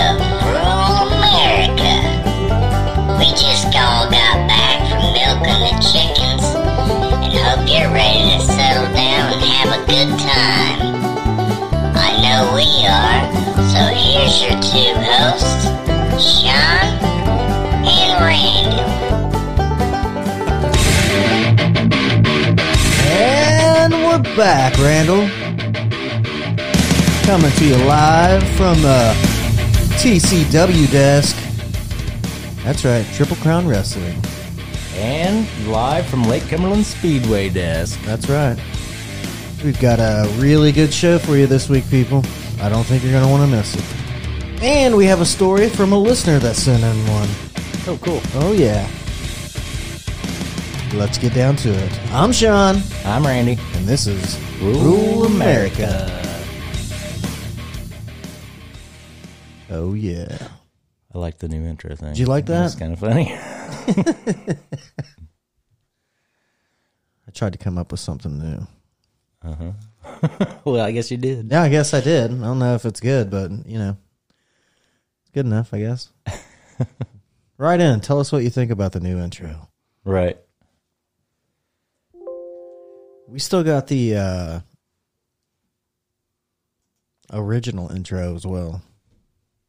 of rural America. We just all got back from milking the chickens and hope you're ready to settle down and have a good time. I know we are, so here's your two hosts, Sean and Randy. And we're back, Randall. Coming to you live from the TCW desk. That's right, Triple Crown Wrestling. And live from Lake Cumberland Speedway desk. That's right. We've got a really good show for you this week, people. I don't think you're going to want to miss it. And we have a story from a listener that sent in one. Oh, cool. Oh, yeah. Let's get down to it. I'm Sean, I'm Randy. and this is Rural America. Oh, yeah. I like the new intro thing. Did you like that? It's kind of funny. I tried to come up with something new. well, I guess you did. Yeah, I guess I did. I don't know if it's good, but you know, it's good enough, I guess. right in. Tell us what you think about the new intro. Right. We still got the uh, original intro as well,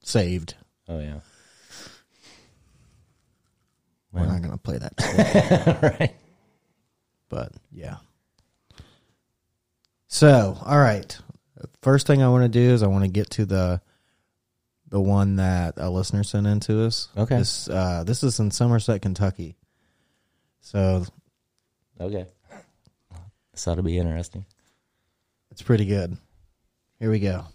saved. Oh, yeah. We're not gonna play that, right. but yeah. So, all right. First thing I want to do is I want to get to the the one that a listener sent in to us. Okay. This uh, this is in Somerset, Kentucky. So Okay. This ought to be interesting. It's pretty good. Here we go.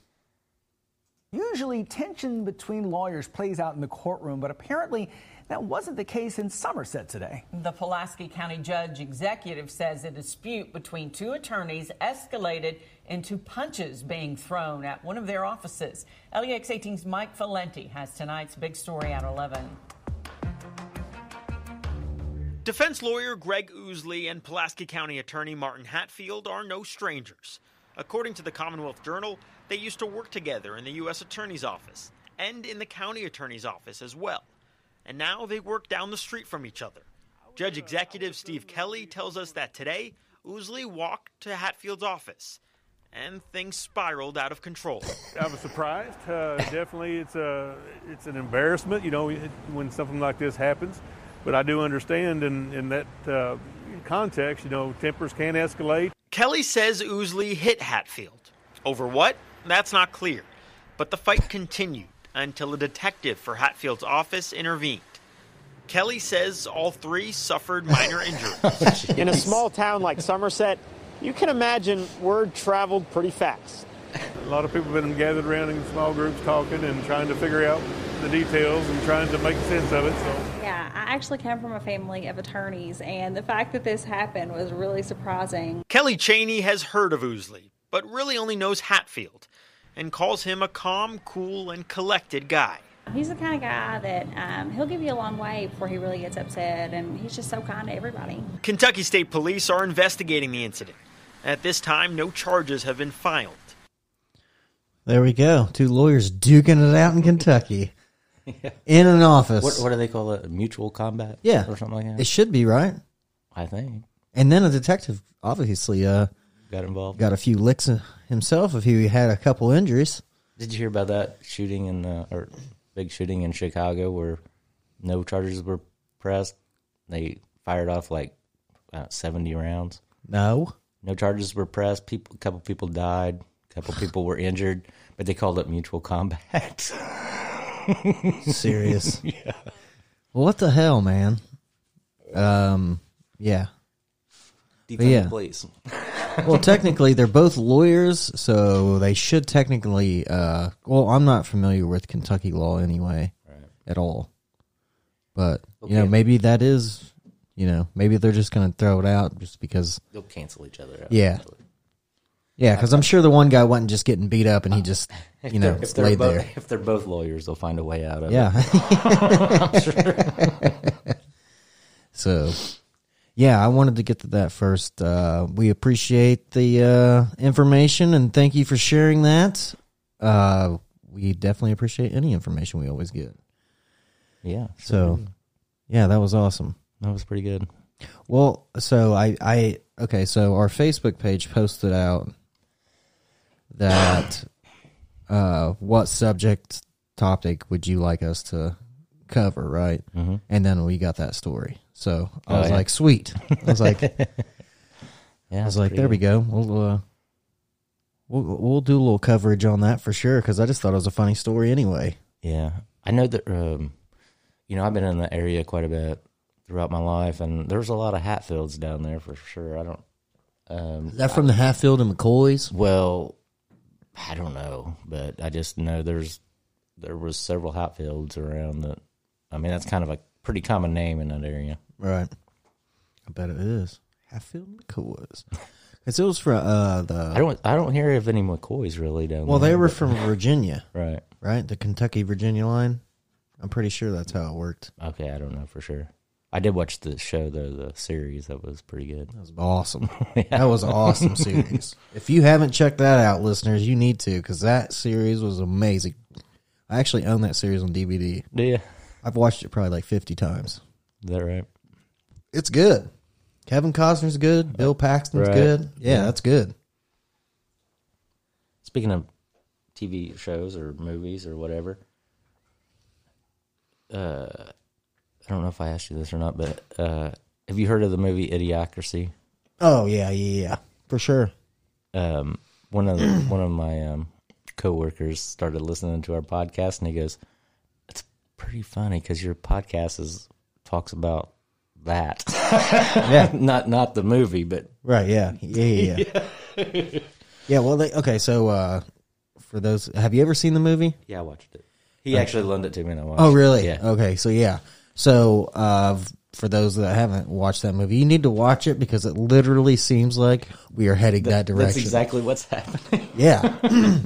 Usually, tension between lawyers plays out in the courtroom, but apparently that wasn't the case in Somerset today. The Pulaski County Judge Executive says a dispute between two attorneys escalated into punches being thrown at one of their offices. LEX 18's Mike Valenti has tonight's big story at 11. Defense lawyer Greg Ousley and Pulaski County attorney Martin Hatfield are no strangers. According to the Commonwealth Journal, they used to work together in the U.S. Attorney's Office and in the County Attorney's Office as well. And now they work down the street from each other. Judge Executive Steve Kelly tells us that today, Ousley walked to Hatfield's office and things spiraled out of control. I was surprised. Uh, definitely, it's a it's an embarrassment, you know, when something like this happens. But I do understand in in that uh, context, you know, tempers can escalate. Kelly says Ousley hit Hatfield. Over what? That's not clear. But the fight continued until a detective for Hatfield's office intervened. Kelly says all three suffered minor injuries. Oh, in a small town like Somerset, you can imagine word traveled pretty fast. A lot of people have been gathered around in small groups talking and trying to figure out the details and trying to make sense of it. So Yeah, I actually come from a family of attorneys, and the fact that this happened was really surprising. Kelly Cheney has heard of Ousley, but really only knows Hatfield and calls him a calm, cool, and collected guy. He's the kind of guy that um, he'll give you a long way before he really gets upset, and he's just so kind to everybody. Kentucky State Police are investigating the incident. At this time, no charges have been filed. There we go. Two lawyers duking it out in Kentucky. In an office. What, what do they call it? Mutual combat? yeah. Or something like that? It should be, right? I think. And then a detective obviously uh, Got involved. got a few licks himself if he had a couple injuries. Did you hear about that shooting in uh, or big shooting in Chicago where no charges were pressed? They fired off like about seventy rounds. No. No charges were pressed. People, a couple people died. A couple people were injured, but they called it mutual combat. Serious. yeah. What the hell, man? Um, yeah. Yeah. police. Well, technically, they're both lawyers, so they should technically. Uh, well, I'm not familiar with Kentucky law anyway, at all. But you know, maybe that is, you know, maybe they're just going to throw it out just because. They'll cancel each other out. Yeah. Yeah, because I'm sure the one guy wasn't just getting beat up and he just, you know, if they're laid both, there. If they're both lawyers, they'll find a way out of it. Yeah. it. so, yeah, I wanted to get to that first. Uh, we appreciate the uh, information and thank you for sharing that. Uh, we definitely appreciate any information we always get. Yeah. So, yeah, that was awesome. that was pretty good. Well, so I, I okay, so our Facebook page posted out that uh, what subject topic would you like us to cover, right? Mm-hmm. And then we got that story. So I Oh, was yeah. like, sweet. I was like, yeah, I was like, there we go. We'll uh, we'll we'll do a little coverage on that for sure because I just thought it was a funny story anyway. Yeah, I know that. Um, you know, I've been in the area quite a bit throughout my life, and there's a lot of Hatfields down there for sure. I don't. Um, Is that from the Hatfield and McCoys? well, I don't know, but I just know there's there was several Hatfields around. That I mean, that's kind of a pretty common name in that area. Right. I bet it is. Hatfield McCoys. Because it was from uh, the I don't. I don't hear of any McCoys really down Well, there. they were but- from Virginia, right. right? The Kentucky Virginia line. I'm pretty sure that's how it worked. Okay, I don't know for sure. I did watch the show though, the series. That was pretty good. That was awesome. That was an awesome series. If you haven't checked that out, listeners, you need to because that series was amazing. I actually own that series on DVD. Yeah, I've watched it probably like 50 times. is that right? It's good. Kevin Costner's good. Bill Paxton's Right. good. Yeah, that's good. Speaking of TV shows or movies or whatever, uh, I don't know if I asked you this or not, but uh, have you heard of the movie Idiocracy? Oh yeah, yeah, yeah, for sure. Um, one of the, one of my um, coworkers started listening to our podcast, and he goes, "It's pretty funny because your podcast is talks about that, Yeah, not not the movie, but right. Yeah, yeah, yeah. Yeah. yeah well, they, okay. So uh, for those, have you ever seen the movie? yeah, I watched it. He actually loaned it to me, and I watched. Oh, it. really? Yeah. Okay, so yeah. So uh, for those that haven't watched that movie, you need to watch it because it literally seems like we are heading that, direction. That's exactly what's happening. Yeah.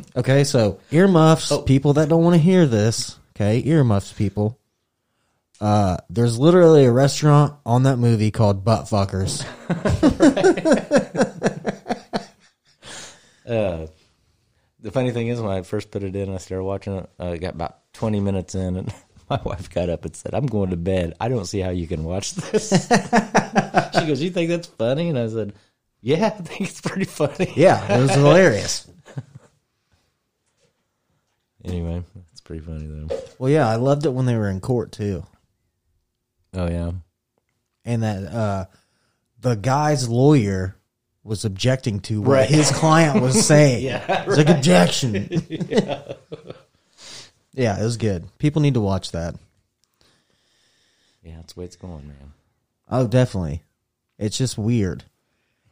okay, so earmuffs, Oh. people that don't want to hear this. Okay, earmuffs, people. Uh, there's literally a restaurant on that movie called Butt Fuckers. Uh, the funny thing is, when I first put it in, I started watching it. I got about twenty minutes in, and my wife got up and said, "I'm going to bed. I don't see how you can watch this." she goes, "You think that's funny?" And I said, "Yeah, I think it's pretty funny." Yeah, it was hilarious. Anyway, it's pretty funny though. Well, yeah, I loved it when they were in court too. Oh yeah, and that uh, the guy's lawyer was objecting to what Right. his client was saying. Yeah, it was like objection. yeah. it was good. People need to watch that. yeah, that's the way it's going, man. Oh, definitely. It's just weird.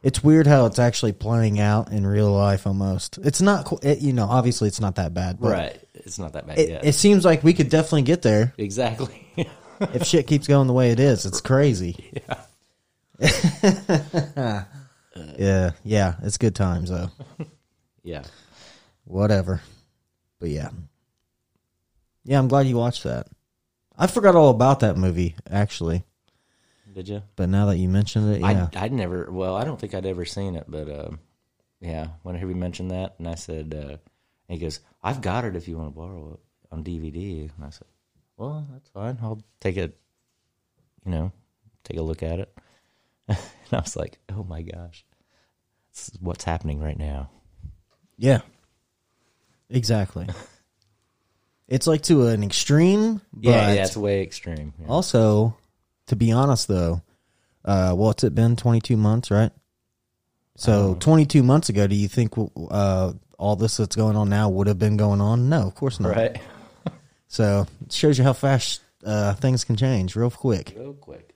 It's weird how it's actually playing out in real life. Almost, it's not. qu- It, you know, obviously, it's not that bad. But Right, it's not that bad It, yet. it seems like we could definitely get there exactly. if shit keeps going the way it is. It's crazy. yeah, yeah. yeah, It's good times though. yeah, whatever. But yeah. Yeah, I'm glad you watched that. I forgot all about that movie, actually. did you? But now that you mentioned it, yeah. I I'd never. Well, I don't think I'd ever seen it, but um, yeah, whenever he mentioned that, and I said, uh, and he goes, "I've got it if you want to borrow it on DVD." And I said, "Well, that's fine. I'll take it. You know, take a look at it." and I was like, "Oh my gosh, this is what's happening right now." yeah. Exactly. it's like to an extreme, but Yeah, yeah, it's way extreme. yeah. also, to be honest though, uh, what's it been? 22 months, right? So 22 months ago, do you think uh, all this that's going on now would have been going on? No, of course not. right? So it shows you how fast uh, things can change real quick. Real quick.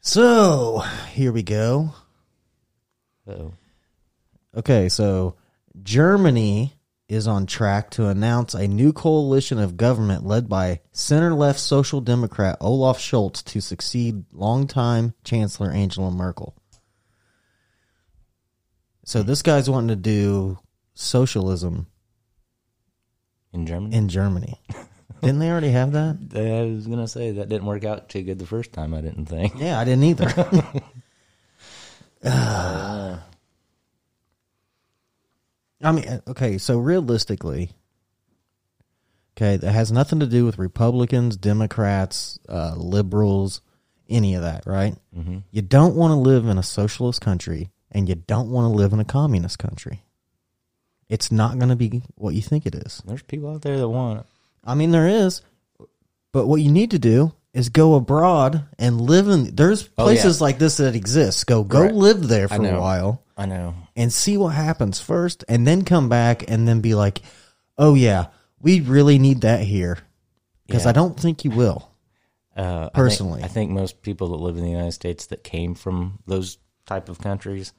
So here we go. Oh, Okay, so Germany is on track to announce a new coalition of government led by center left Social Democrat Olaf Scholz to succeed longtime Chancellor Angela Merkel. So this guy's wanting to do socialism in Germany. in Germany. Didn't they already have that? I was gonna say that didn't work out too good the first time. I didn't think. Yeah, I didn't either. I mean, okay, so realistically, Okay, that has nothing to do with Republicans, Democrats, uh, liberals, any of that, right? Mm-hmm. You don't want to live in a socialist country, and you don't want to live in a communist country. It's not going to be what you think it is. There's people out there that want it. I mean, there is, but what you need to do is go abroad and live in. There's Oh, places yeah. like this that exist. Go go Right. live there for a while I know. and see what happens first, and then come back and then be like, "Oh yeah, we really need that here," because Yeah. I don't think you will. Uh, I think- Personally. I think, most people that live in the United States that came from those type of countries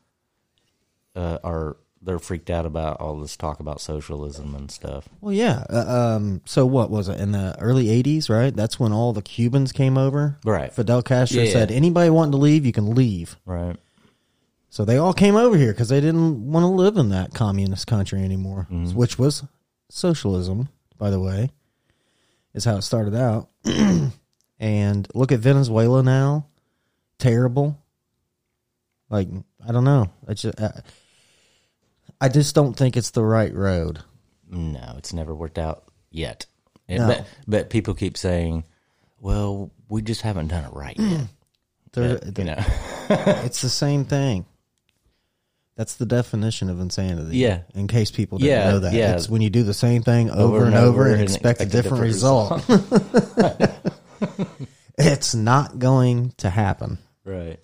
uh, are they're freaked out about all this talk about socialism and stuff. Well, yeah. Uh, um. So what was it in the early '80s? Right. That's when all the Cubans came over. Right. Fidel Castro Yeah, yeah. said, "Anybody wanting to leave, you can leave." Right. So they all came over here because they didn't want to live in that communist country anymore, Mm-hmm. which was socialism, by the way, is how it started out. and look at Venezuela now, terrible. Like I don't know, I just I, I just don't think it's the right road. No, it's never worked out yet. No. But but people keep saying, "Well, we just haven't done it right yet." There- you know. it's the same thing. That's the definition of insanity. Yeah. In case people didn't Yeah, know that, yeah. it's when you do the same thing over, and over and, expect, a different, result. it's not going to happen. right.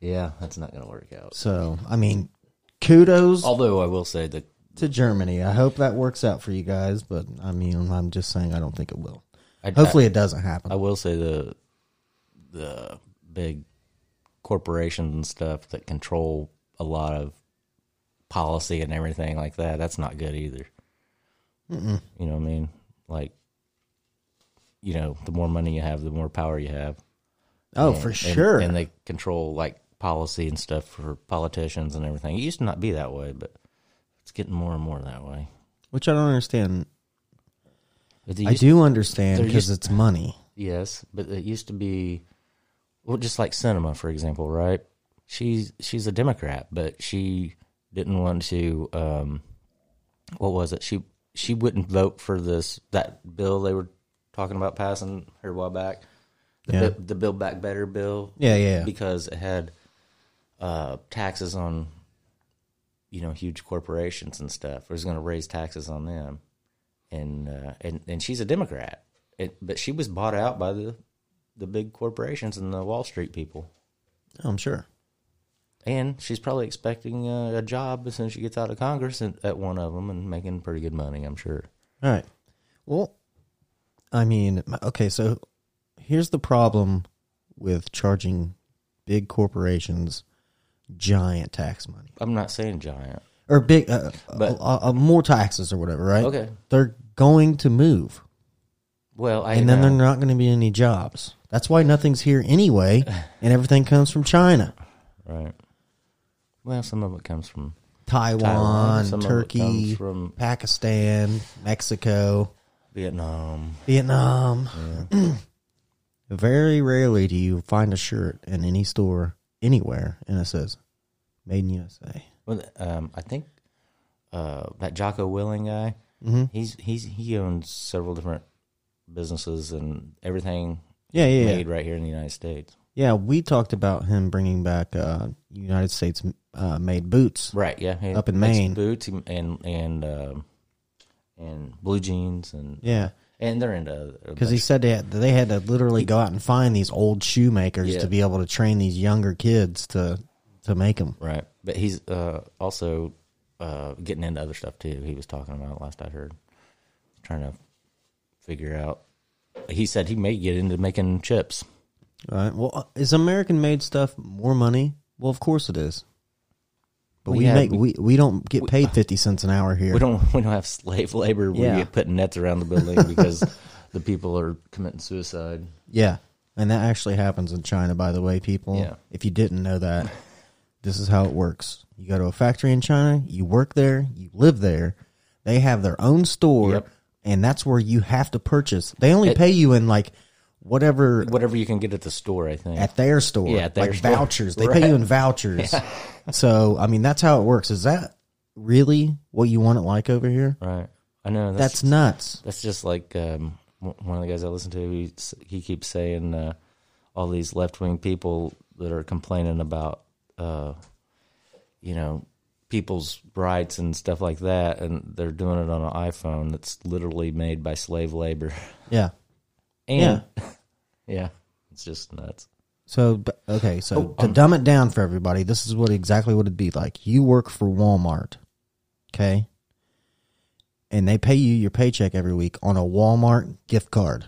Yeah, that's not going to work out. So, I mean, kudos Although I will say that to Germany. I hope that works out for you guys, but I mean, I'm just saying I don't think it will. I, Hopefully, it doesn't happen. I will say the the big corporations and stuff that control a lot of policy and everything like that. That's not good either. You know what I mean? Like, you know, the more money you have, the more power you have. oh, And- for and- sure. And they control like policy and stuff for politicians and everything. It used to not be that way, but it's getting more and more that way. Which I don't understand. I do understand because it's money. Yes, but it used to be, well, just like Sinema, for example, right? She's she's a Democrat, but she didn't want to. Um, what was it? She she wouldn't vote for this that bill they were talking about passing here a while back. The, Yeah. bi- the Build Back Better bill. Yeah, yeah. Because it had uh, taxes on, you know, huge corporations and stuff. It was going to raise taxes on them, and uh, and and she's a Democrat, it, but she was bought out by the the big corporations and the Wall Street people, I'm sure. and she's probably expecting uh, a job as soon as she gets out of Congress at, at one of them and making pretty good money. I'm sure. All right. Well, I mean, okay, so here's the problem with charging big corporations giant tax money I'm not saying giant. or big, uh, But- uh, uh, more taxes or whatever, right? Okay. They're going to move, Well, I and then there are not going to be any jobs. That's why nothing's here anyway, and everything comes from China, right. Well, some of it comes from Taiwan, Taiwan, some of it Turkey, comes from- Pakistan, Mexico. Vietnam. Vietnam. Very rarely do you find a shirt in any store anywhere and it says "Made in USA." Well, um, I think uh, that Jocko Willink guy, Mm-hmm. he's he's he owns several different businesses and everything. Yeah, yeah, yeah. made right here in the United States. Yeah, we talked about him bringing back uh, United States uh, made boots. Right. Yeah. He Up in Maine. boots and and and, um, and blue jeans and Yeah, and they're into because he said they had, they had to literally go out and find these old shoemakers Yeah. to be able to train these younger kids to to make them. right, but he's uh, also uh, getting into other stuff too. He was talking about last I heard, trying to figure out. He said he may get into making chips. Right. Well, uh, is American made stuff more money? Well, of course it is. But Well, we yeah, make we- we, we don't get paid fifty cents an hour here. We don't we don't have slave labor where Yeah. you put nets around the building because the people are committing suicide. Yeah. And that actually happens in China, by the way, people. Yeah. If you didn't know that, this is how it works. You go to a factory in China, you work there, you live there. They have their own store, Yep. and that's where you have to purchase. They only It- pay you in like whatever Whatever you can get at the store, I think. at their store. Yeah, at their like store. vouchers. They pay you in vouchers. So, I mean, that's how it works. Is that really what you want it like over here? right. I know That's nuts. That's just like um, one of the guys I listen to. He he keeps saying uh, all these left wing people that are complaining about, uh, you know, people's rights and stuff like that, and they're doing it on an iPhone that's literally made by slave labor. Yeah. And yeah, it's just nuts. So okay, so Oh, to um, dumb it down for everybody, this is what exactly what it'd be like. You work for Walmart, okay, and they pay you your paycheck every week on a Walmart gift card.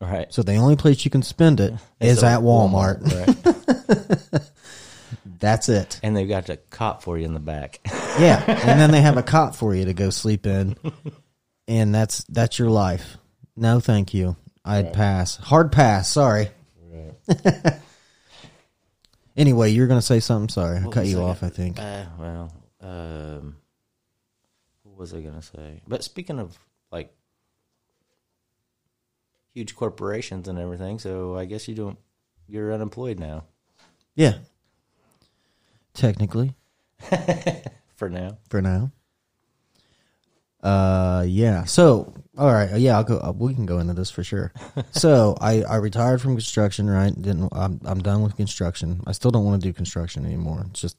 All right. So the only place you can spend it It's a at Walmart. right? That's it. and they've got a cot for you in the back. Yeah, and then they have a cot for you to go sleep in, and that's that's your life. No, thank you. I'd pass. Hard pass. Sorry. anyway, you're gonna say something. Sorry, I cut you I off. gonna- I think. Uh, well, um, what was I gonna say? But speaking of like huge corporations and everything, so I guess you don't. You're unemployed now Yeah. Technically, for now. for now. Uh, yeah. So, all right. Yeah, I'll go. Uh, we can go into this for sure. so, I I retired from construction. Right. Didn't. I'm I'm done with construction. I still don't want to do construction anymore. It's just.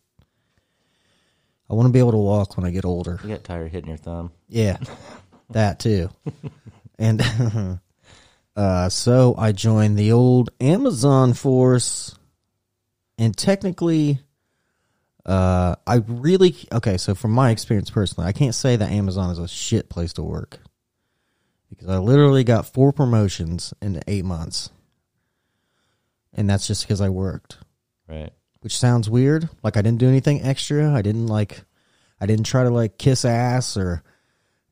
I want to be able to walk when I get older. You got tired of hitting your thumb. Yeah, that too. and uh, so I joined the old Amazon force, and technically, uh, I really okay. So from my experience personally, I can't say that Amazon is a shit place to work because I literally got four promotions in eight months, and that's just because I worked Right. which sounds weird. Like I didn't do anything extra. I didn't like I didn't try to like kiss ass or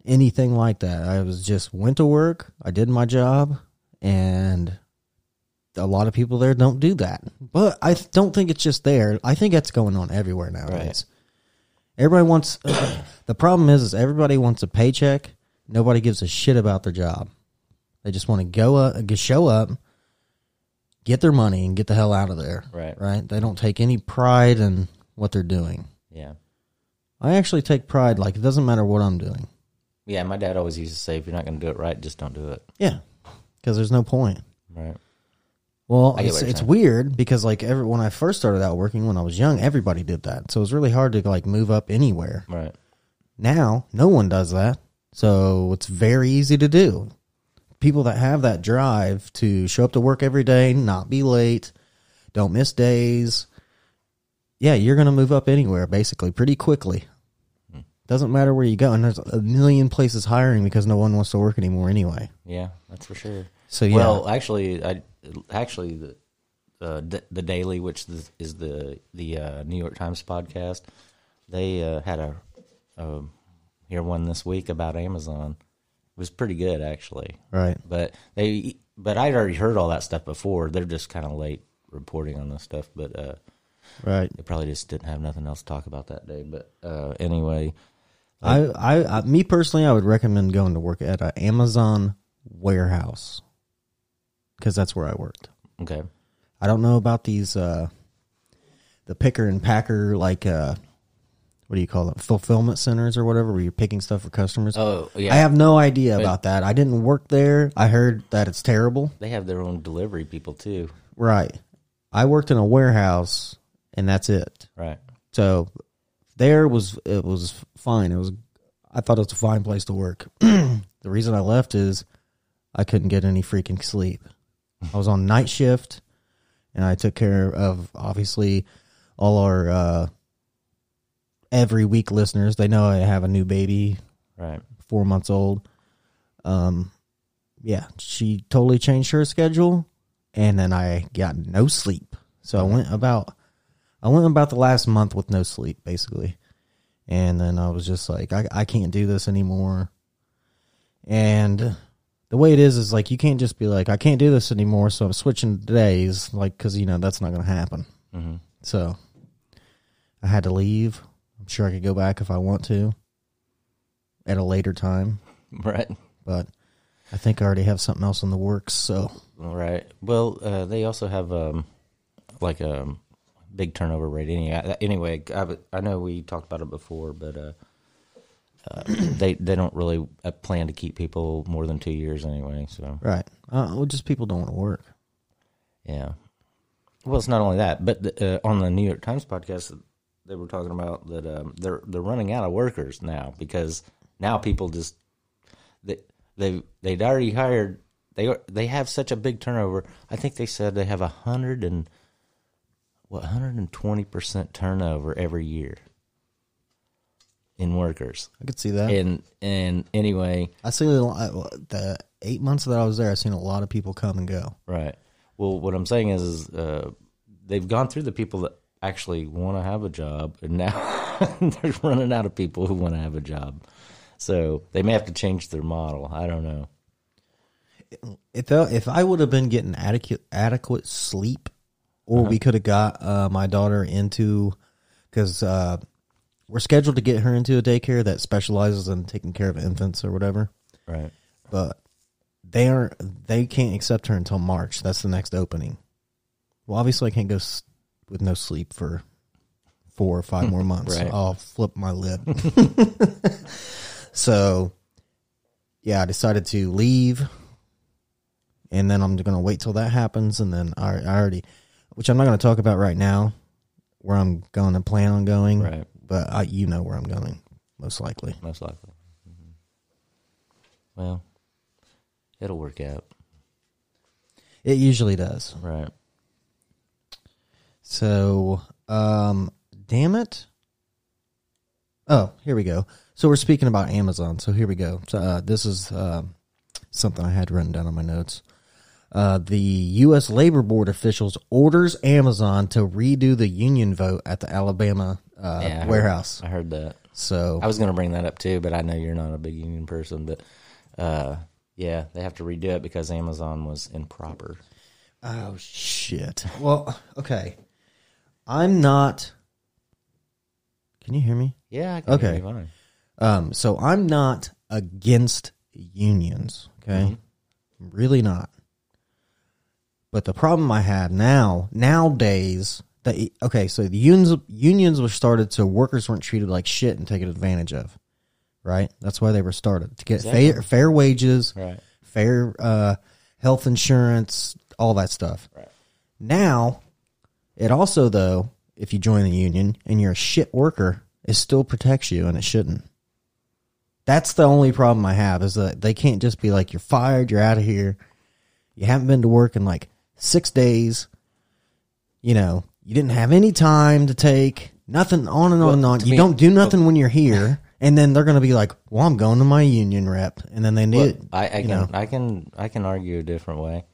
anything like that. I was just went to work, I did my job, and a lot of people there don't do that. But I don't think it's just there. I think that's going on everywhere nowadays. Everybody wants the problem is is everybody wants a paycheck. Nobody gives a shit about their job. They just want to go up, show up, get their money, and get the hell out of there. Right. Right. They don't take any pride in what they're doing. Yeah. I actually take pride. Like it doesn't matter what I'm doing. Yeah. My dad always used to say, if you're not going to do it right, just don't do it. Yeah. Because there's no point. Right. Well, it's, it's weird because like every when I first started out working when I was young, everybody did that. So it was really hard to like move up anywhere. Right. Now, no one does that. So it's very easy to do. People that have that drive to show up to work every day, not be late, don't miss days. Yeah, you're going to move up anywhere basically pretty quickly. Doesn't matter where you go. And there's a million places hiring because no one wants to work anymore anyway. Yeah, that's for sure. So, yeah. Well, actually, I actually the uh, D- the Daily, which is, is the the uh, New York Times podcast, they uh, had a um, here one this week about Amazon. It was pretty good actually. Right. But they but I'd already heard all that stuff before. They're just kind of late reporting on this stuff, but uh, Right. they probably just didn't have nothing else to talk about that day. But uh, anyway, I, I, I, me personally, I would recommend going to work at an Amazon warehouse because that's where I worked. okay, I don't know about these, uh, the picker and packer, like, uh, what do you call it? Fulfillment centers or whatever, where you're picking stuff for customers. Oh, yeah. I have no idea But- about that. I didn't work there. I heard that it's terrible. they have their own delivery people too. Right. I worked in a warehouse and that's it. Right. So there was it was fine. It was I thought it was a fine place to work. the reason I left is I couldn't get any freaking sleep. I was on night shift and I took care of obviously all our uh every week listeners. They know I have a new baby, Right. 4 months old. Um yeah, she totally changed her schedule and then I got no sleep. So I went about I went about the last month with no sleep, basically. And then I was just like, I, I can't do this anymore. And the way it is, is like, you can't just be like, I can't do this anymore, so I'm switching days, like, because, you know, that's not going to happen. Mm-hmm. So I had to leave. I'm sure I could go back if I want to at a later time, Right. but I think I already have something else in the works. So, Right. Well, uh, they also have um, like a big turnover rate. Uh, anyway, I, I know we talked about it before, but uh, uh, they they don't really uh, plan to keep people more than two years anyway. So Right. Uh, well, just people don't want to work. yeah. Well, it's not only that, but the, uh, on the New York Times podcast, they were talking about that um, they're they're running out of workers now because now people just they they they'd already hired they are- they have such a big turnover. I think they said they have a hundred and what hundred and twenty percent turnover every year in workers. I could see that. And and anyway, I a lot, the eight months that I was there. I've seen a lot of people come and go. Right. Well, what I'm saying is, is uh, they've gone through the people that actually want to have a job, and now they're running out of people who want to have a job. So they may have to change their model. I don't know. If I- if I would have been getting adequate adequate sleep, or Uh-huh. we could have got uh, my daughter into because uh, we're scheduled to get her into a daycare that specializes in taking care of infants or whatever. Right. But they are they can't accept her until March. That's the next opening. Well, obviously, I can't go s- with no sleep for four or five more months. Right. I'll flip my lip. so, yeah, I decided to leave, and then I'm going to wait till that happens, and then I, I already, which I'm not going to talk about right now, where I'm going to plan on going. Right. But I, you know where I'm going, most likely. Most likely. Mhm. Well, it'll work out. It usually does. Right. So, um, damn it. Oh, here we go. So we're speaking about Amazon. So here we go. So, uh, this is um something I had written down on my notes. Uh, the U.S. Labor Board officials orders Amazon to redo the union vote at the Alabama uh, Yeah, I heard- warehouse. I heard that. So I was going to bring that up too, but I know you're not a big union person. But uh, yeah, they have to redo it because Amazon was improper. Oh shit. Well, okay. I'm not. Can you hear me? Yeah, I can Okay. hear you fine. Um, so I'm not against unions. Okay, I'm really not. But the problem I have now, nowadays, that okay, so the unions unions were started so workers weren't treated like shit and taken advantage of. Right, that's why they were started to get fair fair wages, Right. fair uh, health insurance, all that stuff. Right. Now, it also though, if you join the union and you're a shit worker, it still protects you, and it shouldn't. That's the only problem I have is that they can't just be like, "You're fired, you're out of here." You haven't been to work in like six days. You know, you didn't have any time to take nothing on and on and on. You me- don't do nothing when you're here, and then they're going to be like, "Well, I'm going to my union rep," and then they Well, need, I, I can know, I can I can argue a different way.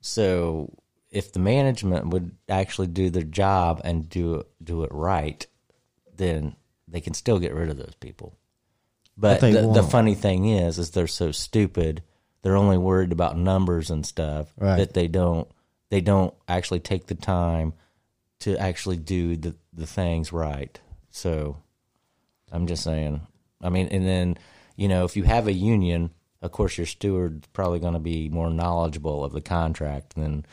So if the management would actually do their job and do do it right, then they can still get rid of those people. But, But the, the funny thing is, is they're so stupid. They're only worried about numbers and stuff Right. that they don't they don't actually take the time to actually do the the things right. So I'm just saying. I mean, and then you know, if you have a union, of course, your steward's probably going to be more knowledgeable of the contract than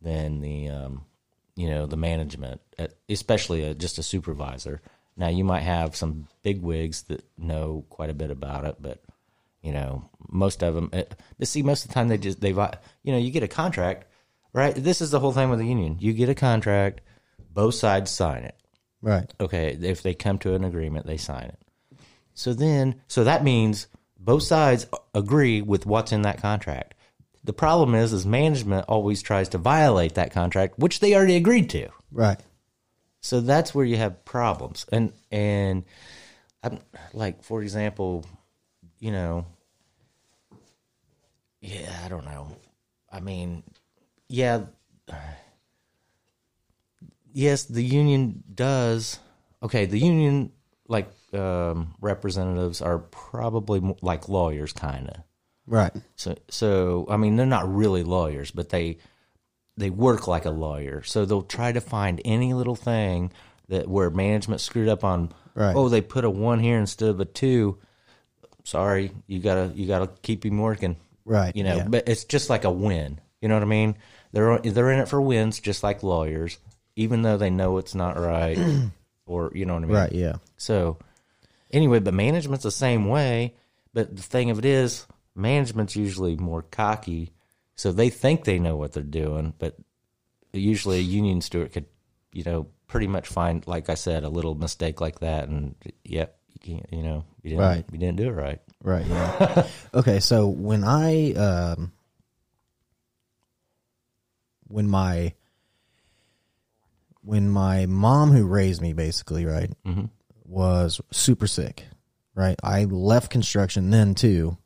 than the um, you know the management, uh, especially a, just a supervisor. Now, you might have some big wigs that know quite a bit about it, but you know, most of them. Uh, see, most of the time they just they vi- you know you get a contract, right? This is the whole thing with the union. You get a contract, both sides sign it right? okay, if they come to an agreement, they sign it. So then, so that means both sides agree with what's in that contract. The problem is, is management always tries to violate that contract, which they already agreed to. Right. So that's where you have problems. And and I'm like, for example, you know, yeah, I don't know. I mean, yeah, yes, the union does. Okay, the union like um, representatives are probably like lawyers, kind of. Right. So, so I mean, they're not really lawyers, but they they work like a lawyer. So they'll try to find any little thing that where management screwed up on. Right. Oh, they put a one here instead of a two. Sorry, you gotta you gotta keep him working. Right, You know, yeah. but it's just like a win. You know what I mean? They're they're in it for wins, just like lawyers, even though they know it's not right, or you know what I mean? Right. Yeah. So, Anyway, but management's the same way. But the thing of it is, management's usually more cocky, so they think they know what they're doing. But usually, a union steward could, you know, pretty much find, like I said, a little mistake like that, and yep, you can't, you know, you didn't, Right. you didn't do it right. Right. Yeah. okay. So when I um, when my when my mom who raised me basically right was super sick right i left construction then too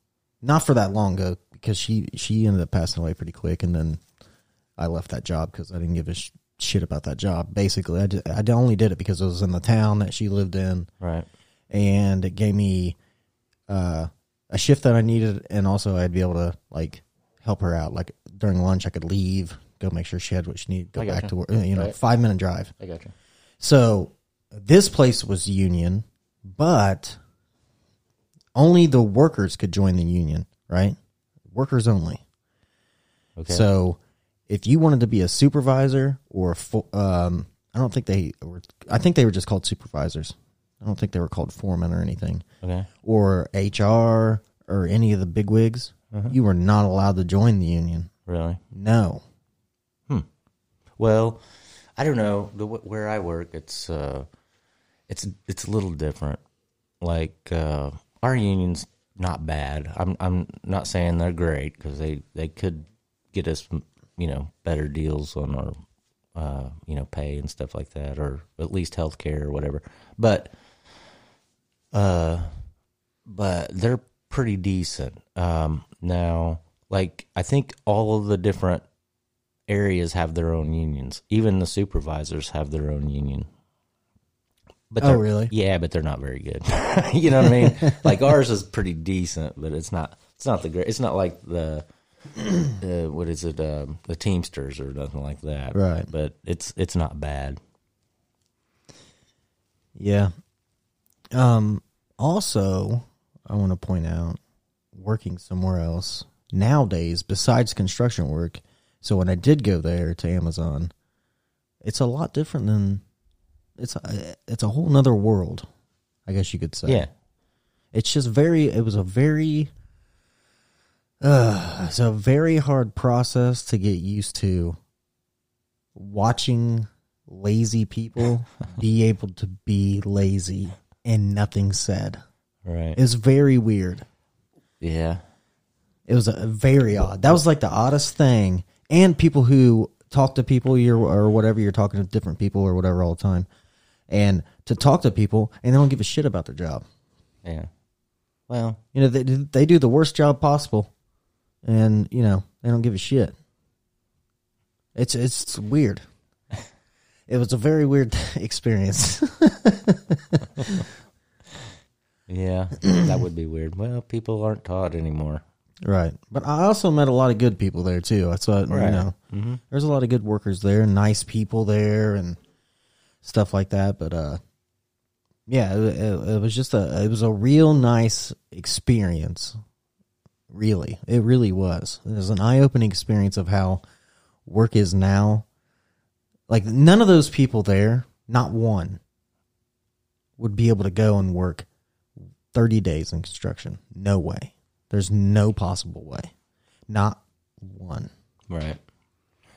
not for that long ago because she she ended up passing away pretty quick and then i left that job because i didn't give a sh- shit about that job basically I, I only did it because it was in the town that she lived in Right. and it gave me uh, a shift that I needed, and also I'd be able to like help her out. Like during lunch, I could leave, go make sure she had what she needed, go back gotcha. to work. You know, Right. five minute drive. I got you. So this place was union, but only the workers could join the union. Right, workers only. Okay. So if you wanted to be a supervisor or a fo- um, I don't think they were. I think they were just called supervisors. I don't think they were called foremen or anything okay. or HR or any of the bigwigs, you were not allowed to join the union. Really? No. Hmm. Well, I don't know. The where I work, it's uh, it's it's a little different. Like uh, our union's not bad. I'm I'm not saying they're great because they they could get us you know better deals on our uh, you know pay and stuff like that, or at least health care or whatever. But uh, but they're pretty decent. Um, now, like I think all of the different areas have their own unions. Even the supervisors have their own union. But Oh, really? Yeah, but they're not very good. you know what I mean? like ours is pretty decent, but it's not. It's not the great. It's not like the. Uh, what is it? Um, the Teamsters or nothing like that. Right. But it's it's not bad. Yeah. Um also, I want to point out working somewhere else nowadays besides construction work. So when I did go there to Amazon, it's a lot different than it's a, it's a whole nother world. I guess you could say. Yeah. It's just very it was a very uh it's a very hard process to get used to watching lazy people be able to be lazy and nothing said. Right. It's very weird. yeah. It was a very odd. That was like the oddest thing. And people who talk to people you're or whatever you're talking to different people or whatever all the time. And to talk to people and they don't give a shit about their job. Yeah. Well, You know, they they do the worst job possible, and you know they don't give a shit. It's it's weird. It was a very weird experience. yeah. that would be weird. Well, people aren't taught anymore. right, but I also met a lot of good people there too. That's what you Right. know. Mm-hmm. There's a lot of good workers there, nice people there, and stuff like that. But uh, yeah, it, it, it was just a it was a real nice experience. Really, it really was. It was an eye opening experience of how work is now. Like none of those people there, not one, would be able to go and work thirty days in construction. No way. There's no possible way. Not one. Right.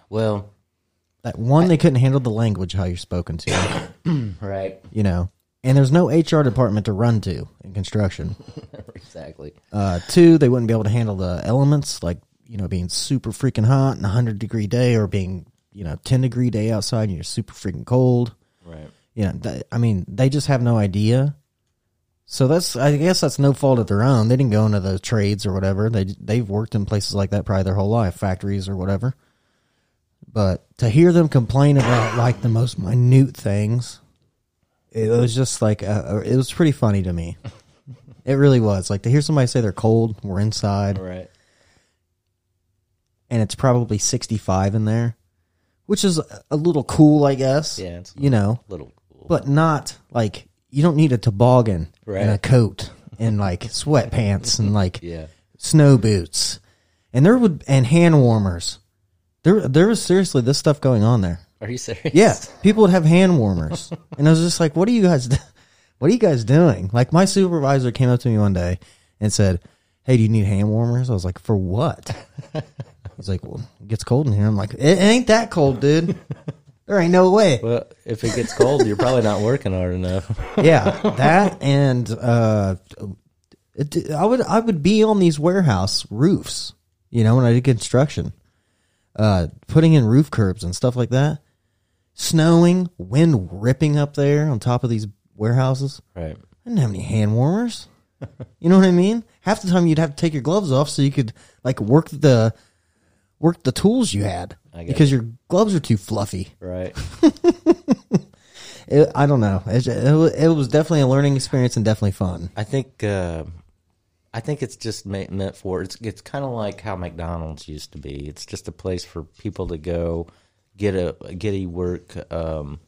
Well, That one they couldn't handle the language how you're spoken to. right. you know. And there's no HR department to run to in construction. exactly. Uh, two, they wouldn't be able to handle the elements, like you know, being super freaking hot and a hundred degree day, or being you know ten degree day outside and you're super freaking cold. Right. You know, that, I mean, they just have no idea. So that's, I guess, that's no fault of their own. They didn't go into the trades or whatever. They they've worked in places like that probably their whole life, factories or whatever. But to hear them complain about like the most minute things, it was just like uh, it was pretty funny to me. It really was. Like to hear somebody say they're cold, we're inside, Right. and it's probably 65 in there, which is a little cool, I guess. Yeah, it's you know, Little cool. but not like you don't need a toboggan and a Right. coat and like sweatpants and like Yeah. snow boots, and there would and hand warmers. There, there was seriously this stuff going on there. Are you serious? Yeah, people would have hand warmers, and I was just like, "What are you guys? do- what are you guys doing? Like my supervisor came up to me one day and said, "Hey, do you need hand warmers?" I was like, "For what?" He's like, "Well, it gets cold in here." I'm like, "It ain't that cold, dude. There ain't no way." Well, if it gets cold, you're probably not working hard enough. yeah, that and uh, it, I would I would be on these warehouse roofs, you know, when I did construction, uh, putting in roof curbs and stuff like that. Snowing, wind ripping up there on top of these warehouses. right. I didn't have any hand warmers. You know what I mean? Half the time you'd have to take your gloves off so you could like work the work the tools you had because your gloves are too fluffy. Right. It, I don't know. It, it, it was definitely a learning experience and definitely fun. I think uh, I think it's just ma- meant for it's it's kind of like how McDonald's used to be. It's just a place for people to go get a get a work um,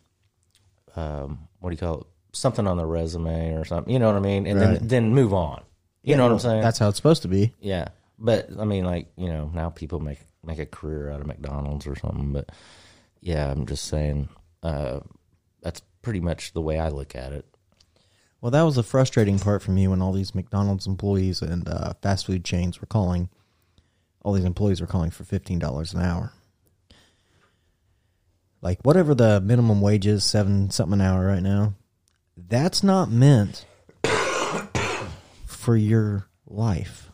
um, what do you call it? Something on the resume or something. You know what I mean? And Right. then then move on. You know what I'm saying? That's how it's supposed to be. Yeah, but I mean, like you know, now people make make a career out of McDonald's or something. But yeah, I'm just saying uh, that's pretty much the way I look at it. Well, that was the frustrating part for me when all these McDonald's employees and uh, fast food chains were calling. All these employees were calling for fifteen dollars an hour. Like whatever the minimum wage is, seven something an hour right now. That's not meant for your life.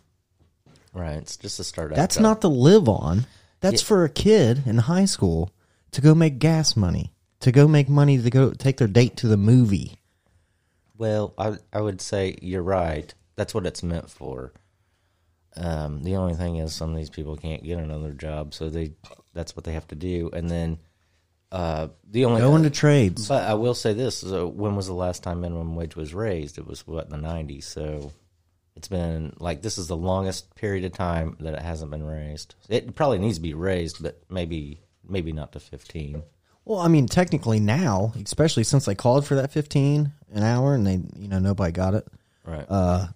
Right? It's just a start. That's not to live on. That's Yeah. for a kid in high school to go make gas money, to go make money to go take their date to the movie. Well, I I would say you're right. That's what it's meant for. Um, the only thing is, some of these people can't get another job, so they that's what they have to do. And then uh, the only Go into trades. But I will say this: so when was the last time minimum wage was raised? It was what in the '90s. So it's been like this is the longest period of time that it hasn't been raised. It probably needs to be raised, but maybe maybe not to 15. Well, I mean, technically now, especially since they called for that fifteen an hour and they, you know, nobody got it. Right. Uh,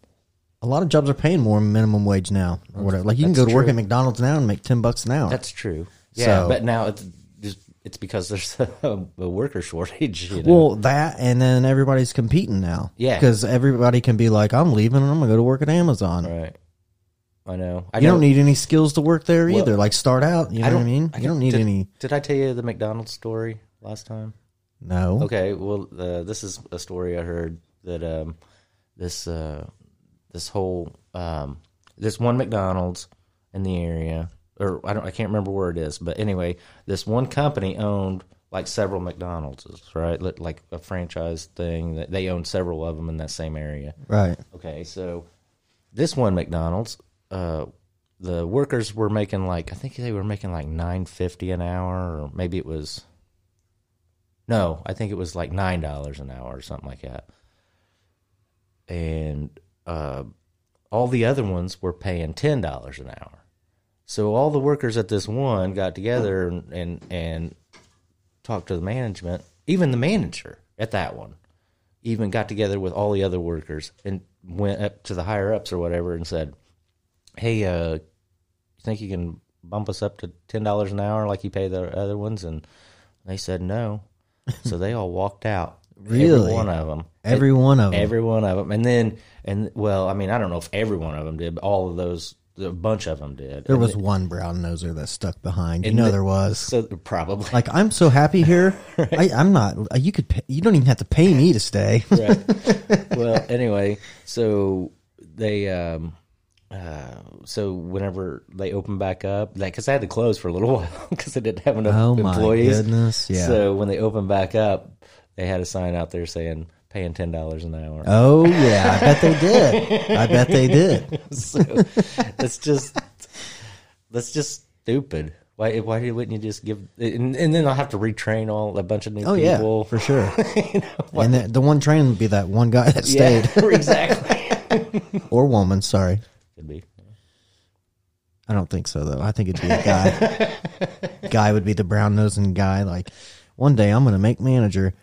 a lot of jobs are paying more minimum wage now, or whatever. Like you can That's go to work true. at McDonald's now and make ten bucks an hour. That's true. Yeah, So- but now it's just it's because there's a, a worker shortage. You know? well, that and then everybody's competing now. Yeah. because everybody can be like, I'm leaving and I'm gonna go to work at Amazon. right. I know. I You know. don't need any skills to work there Well, either. Like start out, you know what I mean? you don't need did, any. Did I tell you the McDonald's story last time? No. Okay, well, uh, this is a story I heard that um, this uh, this whole um, this one McDonald's in the area, or I don't, I can't remember where it is, but anyway, this one company owned like several McDonald's, right? Li- Like a franchise thing that they owned several of them in that same area. Right. Okay, so this one McDonald's, uh, the workers were making like I think they were making like nine fifty an hour, or maybe it was. No, I think it was like nine dollars an hour or something like that. And uh, all the other ones were paying ten dollars an hour. So all the workers at this one got together and, and and talked to the management, even the manager at that one even got together with all the other workers and went up to the higher ups or whatever and said, "Hey, uh, you think you can bump us up to ten dollars an hour like you pay the other ones?" And they said no, so they all walked out. Really? Every one of them. Every one of them. Every one of them. And then, and well, I mean, I don't know if every one of them did, but all of those, a bunch of them did. There And was the- one brown noser that stuck behind. You know the- there was. So probably. Like I'm so happy here. I, I'm not. You could. Pay, you don't even have to pay me to stay. right. Well, anyway, so they, um, uh, so whenever they opened back up, like, because I had to close for a little while because they didn't have enough Oh, my employees. goodness, yeah. So when they opened back up, they had a sign out there saying paying ten dollars an hour. oh yeah, I bet they did. I bet they did. so that's just that's just stupid. Why why wouldn't you just give? And, and then I'll have to retrain all a bunch of new Oh yeah, people for sure. and the, the one training would be that one guy that Yeah, stayed exactly. or woman. Sorry, Could be. I don't think so though. I think it'd be a guy. guy would be the brown nosing guy. Like one day I'm going to make manager,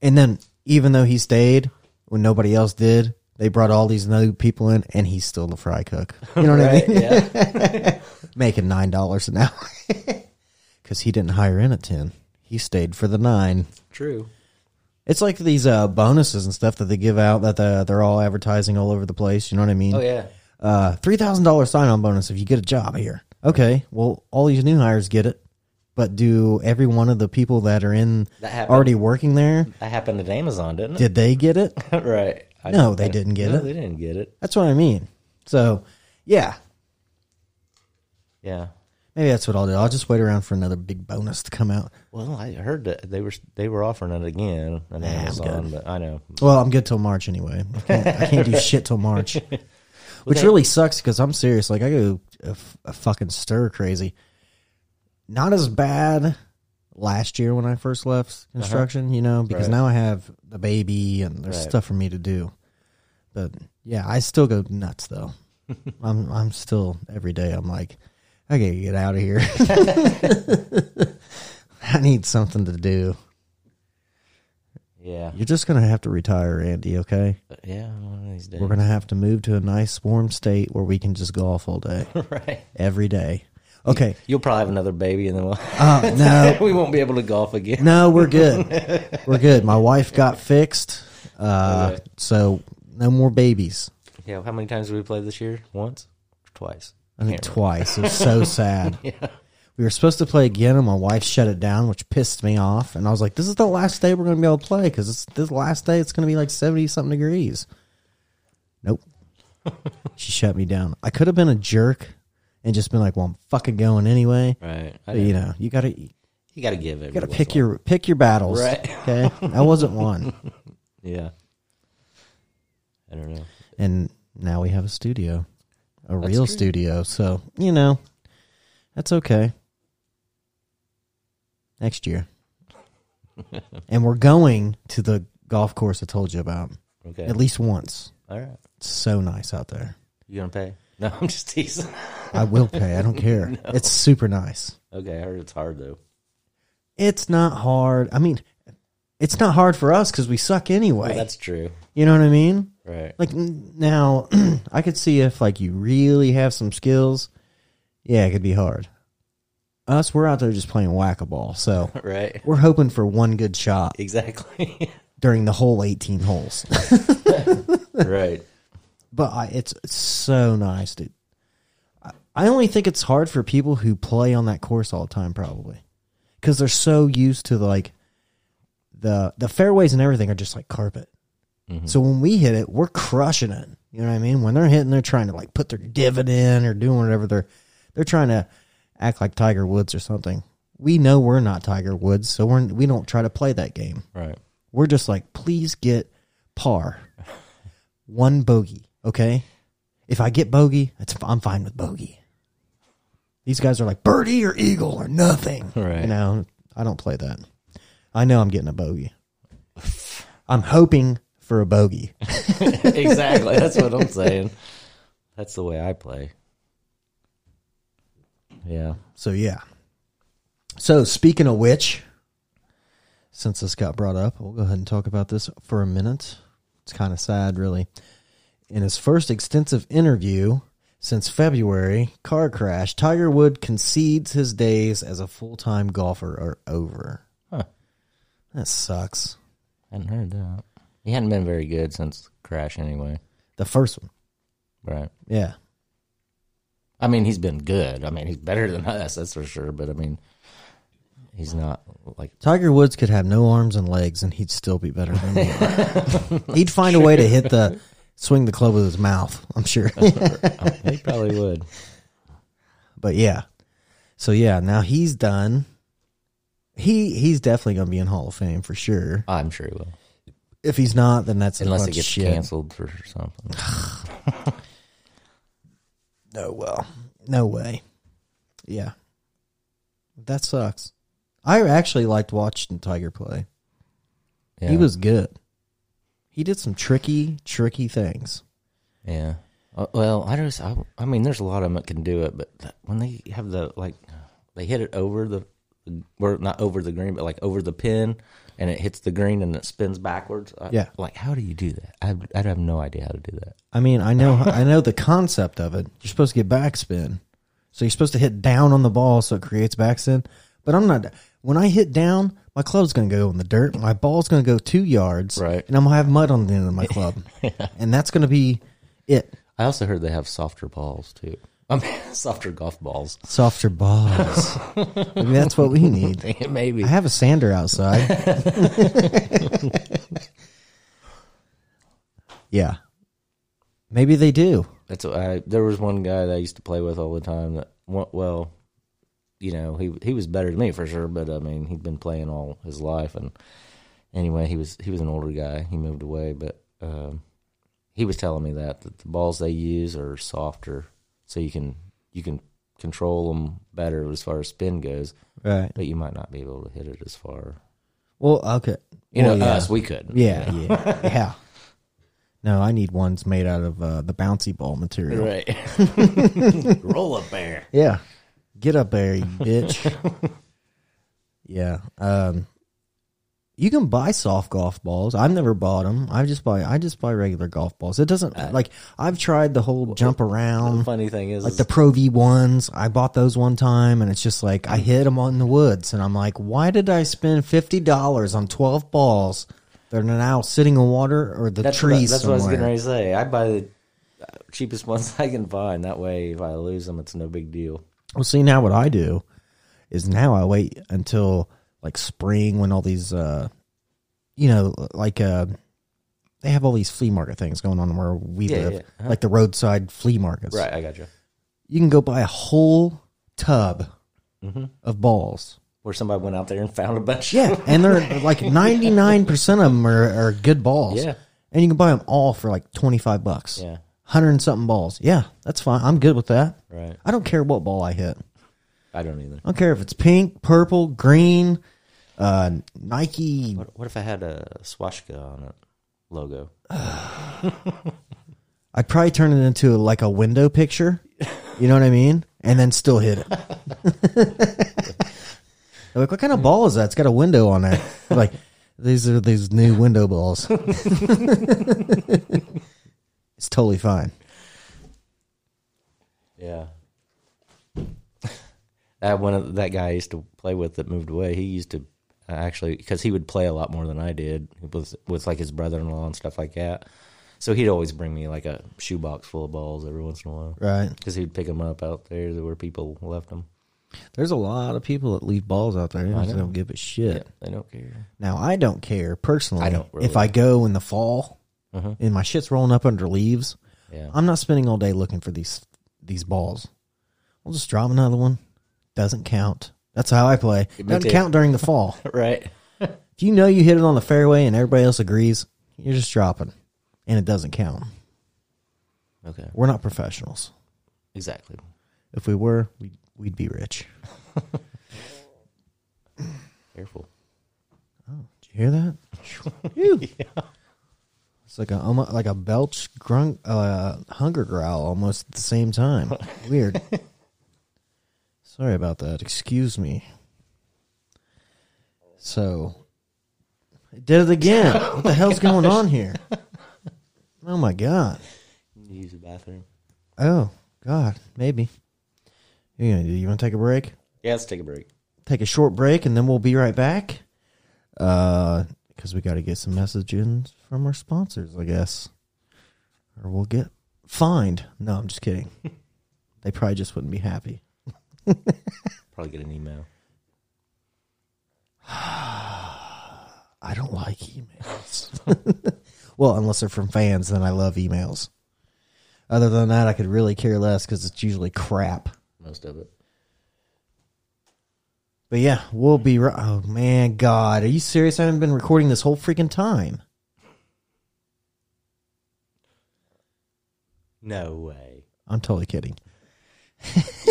and then even though he stayed when nobody else did, they brought all these new people in, and he's still the fry cook. You know what Right, I mean? yeah. Making nine dollars an hour because he didn't hire in at ten. He stayed for the nine. True. It's like these uh, bonuses and stuff that they give out that the, they're all advertising all over the place. You know what I mean? Oh yeah. Uh, three thousand dollars sign on bonus if you get a job here. Okay, well, all these new hires get it, but do every one of the people that are in That happened. already working there That happened at Amazon, didn't it? did they get it? right. I- No, they didn't get no, it. They didn't get it. That's what I mean. So, yeah, Yeah. maybe that's what I'll do. I'll just wait around for another big bonus to come out. Well, I heard that they were they were offering it again on Amazon, but I know. Well, I'm good till March anyway. I can't, I can't do shit till March, which really sucks because I'm serious. Like I go a, fucking stir crazy. Not as bad last year when I first left construction, you know, because Uh-huh. Right. now I have the baby and there's Right. stuff for me to do. But yeah, I still go nuts though. I'm I'm still every day. I'm like, I gotta get out of here. I need something to do. Yeah. You're just gonna have to retire, Andy. Okay. Yeah, one of these days. We're gonna have to move to a nice warm state where we can just golf all day, right. every day. Okay. You'll probably have another baby, and then we'll Uh, no, we won't be able to golf again. no, we're good. We're good. My wife got fixed, uh, Okay. so no more babies. Yeah. How many times did we play this year? Once, twice? I think twice. It was so sad. Yeah. We were supposed to play again, and my wife shut it down, which pissed me off. And I was like, "This is the last day we're going to be able to play because it's this last day. It's going to be like seventy something degrees." Nope. she shut me down. I could have been a jerk and just been like, "Well, I'm fucking going anyway." Right. But, you know, you gotta you you got to give it. You gotta pick your pick your battles. Right. Okay. That wasn't one. Yeah. I don't know. And now we have a studio, a That's real true. studio. So you know, that's okay. Next year, and we're going to the golf course I told you about Okay. at least once. All right. It's so nice out there. You gonna pay? No, I'm just teasing. I will pay. I don't care. It's super nice. okay, I heard it's hard though. It's not hard. I mean, it's not hard for us because we suck anyway. Well, that's true. you know what I mean? Right. Like now, I could see if like you really have some skills, yeah, it could be hard. Us, we're out there just playing whack a ball, so right. we're hoping for one good shot Exactly. during the whole eighteen holes. right. but I, it's, it's so nice, dude. I, I only think it's hard for people who play on that course all the time, probably, because they're so used to like the the fairways and everything are just like carpet. Mm-hmm. So when we hit it, we're crushing it. You know what I mean? When they're hitting, they're trying to like put their divot in or doing whatever they're they're trying to act like Tiger Woods or something. We know we're not Tiger Woods, so we're we don't try to play that game. Right. We're just like, please get par, one bogey, okay? If I get bogey, it's I'm fine with bogey. These guys are like birdie or eagle or nothing. Right. You know, I don't play that. I know I'm getting a bogey. I'm hoping for a bogey. exactly. That's what I'm saying. That's the way I play. Yeah. So yeah. So speaking of which, since this got brought up, we'll go ahead and talk about this for a minute. It's kind of sad, really. In his first extensive interview since February car crash, Tiger Wood concedes his days as a full time golfer are over. Huh. That sucks. I hadn't heard that. He hadn't been very good since crash anyway. The first one, Right. yeah. I mean, he's been good. I mean, he's better than us, that's for sure. But I mean, he's not like Tiger Woods could have no arms and legs, and he'd still be better than me. he'd find a way to hit the swing the club with his mouth. I'm sure. he probably would. But yeah. So yeah, now he's done. He he's definitely gonna be in Hall of Fame for sure. I'm sure he will, If he's not, then that's a unless it gets shit. canceled for something. No, well, no way. Yeah, that sucks. I actually liked watching Tiger play. Yeah. He was good. He did some tricky, tricky things. Yeah. Uh, well, I just, I, I mean, there's a lot of them that can do it, but when they have the like, they hit it over the, or not over the green, but like over the pin, and it hits the green and it spins backwards. I- Yeah. Like, how do you do that? I, I have no idea how to do that. I mean, I know, I know the concept of it. You're supposed to get backspin, so you're supposed to hit down on the ball so it creates backspin. But I'm not. when I hit down, my club's going to go in the dirt. My ball's going to go two yards, Right. And I'm going to have mud on the end of my club, and that's going to be it. I also heard they have softer balls too. I mean, softer golf balls. Softer balls. Maybe that's what we need. Maybe. I have a sander outside. yeah. Maybe they do. That's I. There was one guy that I used to play with all the time. That well, you know, he he was better than me for sure. But I mean, he'd been playing all his life, and anyway, he was he was an older guy. He moved away, but um, he was telling me that that the balls they use are softer, so you can you can control them better as far as spin goes. Right. But you might not be able to hit it as far. Well, okay. You know, Well, yeah. us we could. Yeah, yeah, yeah. No, I need ones made out of uh, the bouncy ball material. Right. Roll up there. Yeah. Get up there, you bitch. yeah. Um, you can buy soft golf balls. I've never bought them. I just buy. I just buy regular golf balls. It doesn't uh, like. I've tried the whole jump around. The funny thing is, like the Pro V ones. I bought those one time, and it's just like I hit them on the woods, and I'm like, why did I spend fifty dollars on twelve balls that are now sitting in water or the that's trees? What, that's what I was somewhere? getting ready to say. I buy the uh, cheapest ones I can find. That way, if I lose them, it's no big deal. Well, see now what I do is now I wait until like spring when all these, uh, you know, like uh, they have all these flea market things going on where we Yeah, live, yeah. Like the roadside flea markets. Right, I got you. You can go buy a whole tub Mm-hmm. of balls. Where somebody went out there and found a bunch. Yeah, and they're like ninety nine percent of them are, are good balls. Yeah. and you can buy them all for like twenty five bucks. Yeah. hundred and something balls. Yeah, that's fine. I'm good with that. Right. I don't care what ball I hit. I don't either. I don't care if it's pink, purple, green, uh, Nike. What, what if I had a swastika on it logo? I'd probably turn it into like a window picture. You know what I mean? And then still hit it. Like, what kind of ball is that? It's got a window on there. I'm like, these are these new window balls. it's totally fine. Yeah. that one of that guy I used to play with that moved away. He used to actually because he would play a lot more than I did with with like his brother in law and stuff like that. So he'd always bring me like a shoebox full of balls every once in a while, Right. Because he'd pick them up out there where people left them. There's a lot of people that leave balls out there. They don't give a shit. Yeah, they don't care. Now I don't care personally. I don't really. If I go in the fall Mhm. and my shit's rolling up under leaves, Yeah. I'm not spending all day looking for these these balls. I'll just drop another one. Doesn't count. That's how I play. It Doesn't count during the fall. right. if you know you hit it on the fairway and everybody else agrees, you're just dropping, and it doesn't count. Okay. We're not professionals. Exactly. If we were, we'd, we'd be rich. Careful. Oh, did you hear that? Phew. It's like a almo- like a belch grunk uh, hunger growl almost at the same time. Weird. Sorry about that. Excuse me. So, it did it again. what the hell's going on here? Oh my god. Use the bathroom. Oh god. Maybe. You gonna do? You want to take a break? Yeah, let's take a break. take a short break and then we'll be right back. Uh, because we got to get some messages from our sponsors, I guess, or we'll get fined. No, I'm just kidding. they probably just wouldn't be happy. Probably get an email. I don't like emails. well, unless they're from fans, then I love emails. Other than that, I could really care less because it's usually crap. Most of it. But yeah, we'll be right. Oh man, God, are you serious? I haven't been recording this whole freaking time. No way. I'm totally kidding.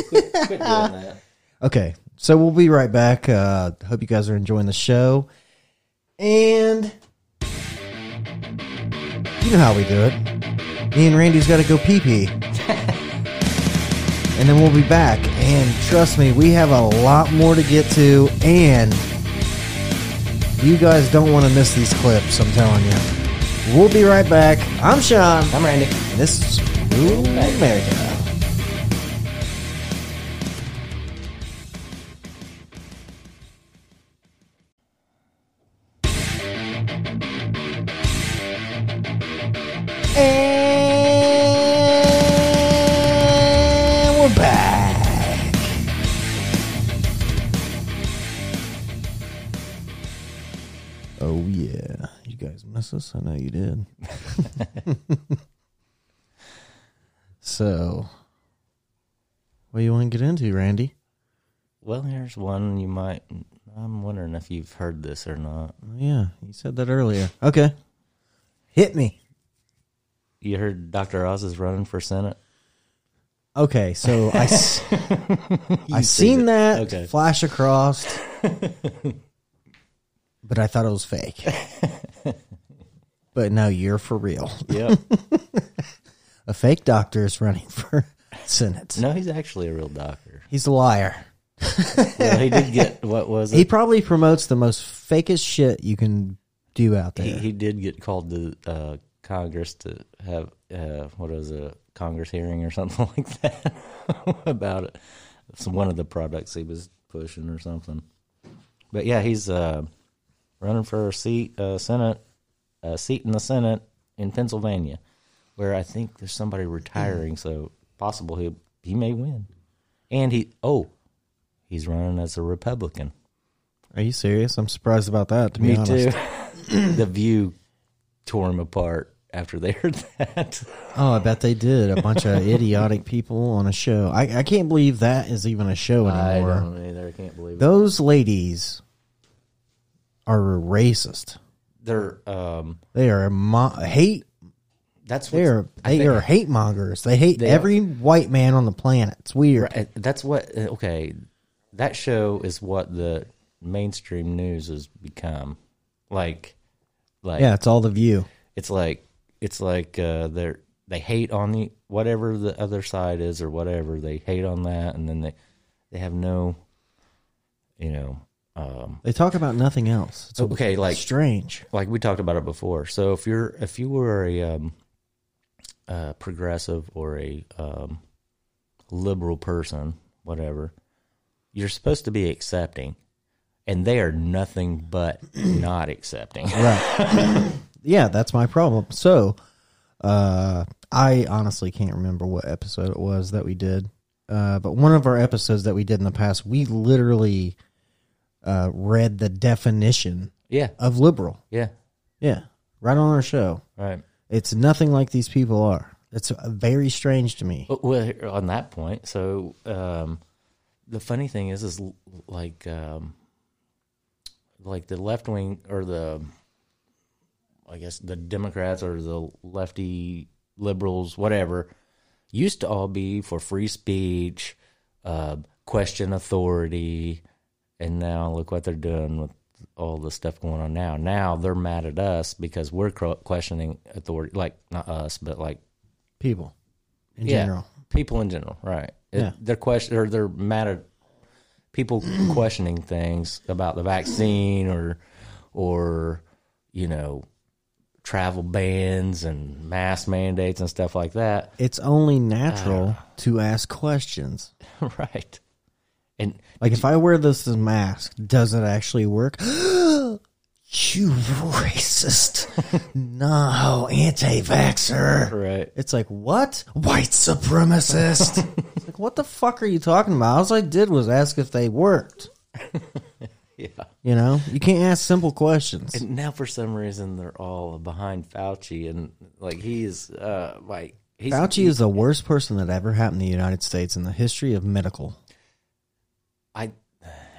Quit doing that. Okay, so we'll be right back. Uh, hope you guys are enjoying the show. And you know how we do it. Me and Randy's got to go pee pee. and then we'll be back. And trust me, we have a lot more to get to. And you guys don't want to miss these clips, I'm telling you. We'll be right back. I'm Sean. I'm Randy. And this is Rural America. so, what do you want to get into, Randy? Well, here's one you might. I'm wondering if you've heard this or not. Oh, yeah, you said that earlier. Okay, hit me. You heard Dr. Oz is running for Senate? Okay, so I s- I seen it. that Okay. flash across, but I thought it was fake. But no, you're for real. Yep. A fake doctor is running for Senate. no, he's actually a real doctor. He's a liar. Well, he did get, what was it? He probably promotes the most fakest shit you can do out there. he, he did get called to uh, Congress to have uh, what was a Congress hearing or something like that about it. It's one of the products he was pushing or something. But yeah, he's uh, running for a seat, uh, Senate, a seat in the Senate in Pennsylvania, where I think there's somebody retiring, so possible he he may win. And he oh, he's running as a Republican. Are you serious? I'm surprised about that. To be Me honest. too. the View tore him apart after they heard that. Oh, I bet they did. A bunch of idiotic people on a show. I, I can't believe that is even a show anymore. I don't either. I can't believe it. Those ladies are racist. They're um. They are mo- hate. That's they are. They think- are hate mongers. They hate They are. every white man on the planet. It's weird. Right, That's what. uh, Okay, that show is what the mainstream news has become. Like, like Yeah, it's all the view. it's like it's like uh, they're they hate on the whatever the other side is or whatever they hate on that, and then they they have no, you know, um, They talk about nothing else. It's Okay, like- strange. like we talked about it before. So if you're if you were a um, uh, progressive or a um, liberal person, whatever, you're supposed to be accepting, and they are nothing but not accepting. Right. yeah, that's my problem. So, uh, I honestly can't remember what episode it was that we did. Uh, but one of our episodes that we did in the past, we literally uh, read the definition Yeah, of liberal. yeah, Yeah, right on our show. right. It's nothing like these people are. It's uh, very strange to me. Well, on that point, so um, the funny thing is, is like um, like the left wing or the, I guess the Democrats or the lefty liberals, whatever, used to all be for free speech, uh, question authority, and now look what they're doing with all the stuff going on now. Now they're mad at us because we're questioning authority, like not us, but like People in yeah, general. people in general, right? It- Yeah. they're question or they're mad at people questioning things about the vaccine or or you know travel bans and mask mandates and stuff like that, It's only natural uh, to ask questions. right? And Like if I wear this as a mask, does it actually work? you racist. no, anti-vaxxer. right, It's like, what? White supremacist. it's like, what the fuck are you talking about? All I did was ask if they worked. yeah. You know, you can't ask simple questions. And now for some reason they're all behind Fauci and like he's uh like he's Fauci is the worst person that ever happened in the United States in the history of medical. I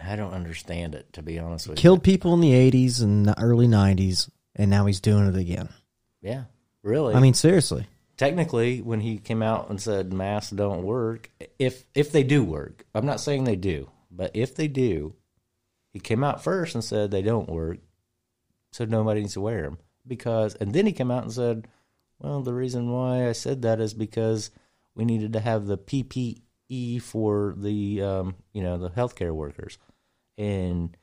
I don't understand it to be honest with you. Killed people in the 80s and the early 90s, and now he's doing it again. Yeah, really. I mean, seriously. technically when he came out and said masks don't work if if they do work i'm not saying they do but if they do he came out first and said they don't work so nobody needs to wear them because and then he came out and said well the reason why i said that is because we needed to have the ppe for the um you know the healthcare workers and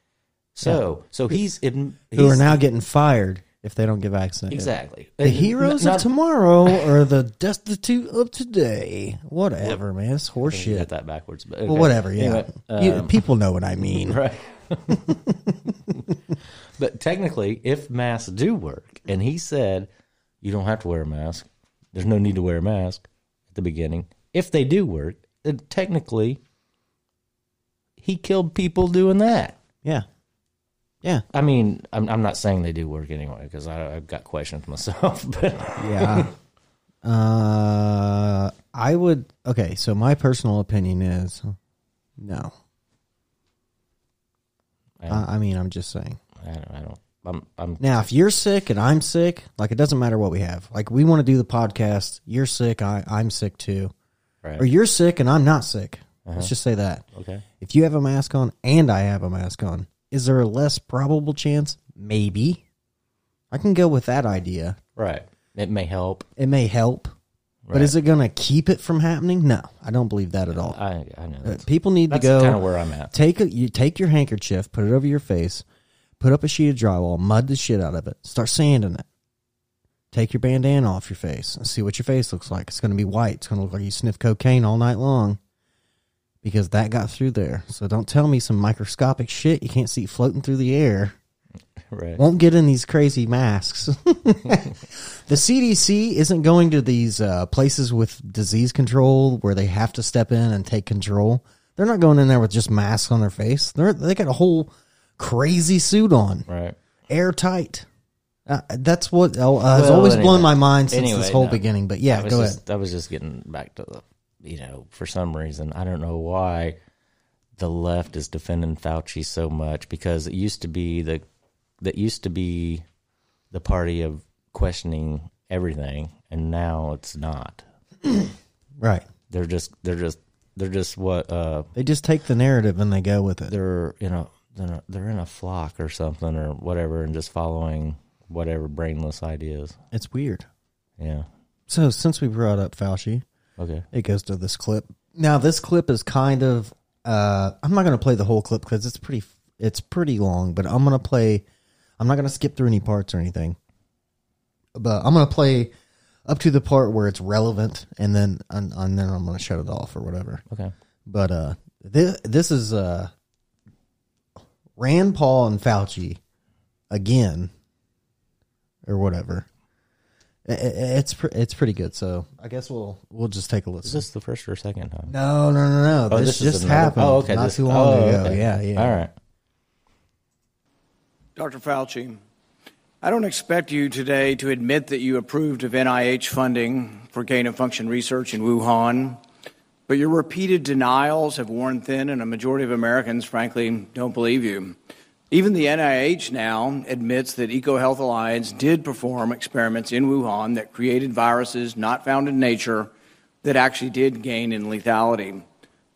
so so he's, in, Who are now getting fired if they don't get vaccinated. exactly The heroes Not- of tomorrow are the destitute of today. Whatever, man. It's you horseshit. got that backwards but Well, whatever, yeah. Anyway, You- um, people know what I mean. Right. but technically, if masks do work, and he said you don't have to wear a mask, there's no need to wear a mask at the beginning. If they do work, technically, he killed people doing that. Yeah. Yeah. I mean, I'm, I'm not saying they do work anyway because I've got questions myself. But Yeah. uh, I would. Okay, so my personal opinion is no. I, I mean, I'm just saying. I don't. I don't I'm. I'm Now, if you're sick and I'm sick, like it doesn't matter what we have. Like we want to do the podcast. You're sick. I, I'm sick too. Right. Or you're sick and I'm not sick. Let's just say that. okay. If you have a mask on and I have a mask on, is there a less probable chance? Maybe. I can go with that idea. Right. It may help. It may help. But is it going to keep it from happening? No, I don't believe that at all. I. I know. Uh, That's, People need to go kind of where I'm at. Take a, you take your handkerchief, put it over your face, put up a sheet of drywall, mud the shit out of it, start sanding it. Take your bandana off your face and see what your face looks like. It's going to be white. It's going to look like you sniffed cocaine all night long because that got through there. So don't tell me some microscopic shit you can't see floating through the air Right. won't get in these crazy masks. the CDC isn't going to these uh, places with disease control where they have to step in and take control. They're not going in there with just masks on their face. They're they got a whole crazy suit on, Right. airtight. Uh, that's what uh, has Well, always anyway. blown my mind since Anyway, this whole no. beginning. But yeah, go just, ahead. I was just getting back to the, you know, for some reason I don't know why the left is defending Fauci so much because it used to be the that used to be the party of questioning everything, and now it's not. Right. They're just they're just they're just what uh They just take the narrative and they go with it. they're you know they're they're in a flock or something or whatever and just following whatever brainless ideas. It's weird. Yeah. So since we brought up Fauci, Okay. it goes to this clip. Now this clip is kind of uh I'm not going to play the whole clip cuz it's pretty it's pretty long, but I'm going to play I'm not going to skip through any parts or anything. But I'm going to play up to the part where it's relevant and then and, and then I'm going to shut it off or whatever. Okay. But uh this this is uh Rand Paul and Fauci again or whatever. I- I- It's pre- it's pretty good. So I guess we'll we'll just take a Is listen. this the first or second time? No, no, no, no. Oh, this, is just another- happened. Oh, okay. Not this- too long oh, ago. okay. Yeah, yeah. All right. Dr. Fauci, I don't expect you today to admit that you approved of NIH funding for gain of function research in Wuhan, but your repeated denials have worn thin, and a majority of Americans, frankly, don't believe you. Even the NIH now admits that EcoHealth Alliance did perform experiments in Wuhan that created viruses not found in nature that actually did gain in lethality.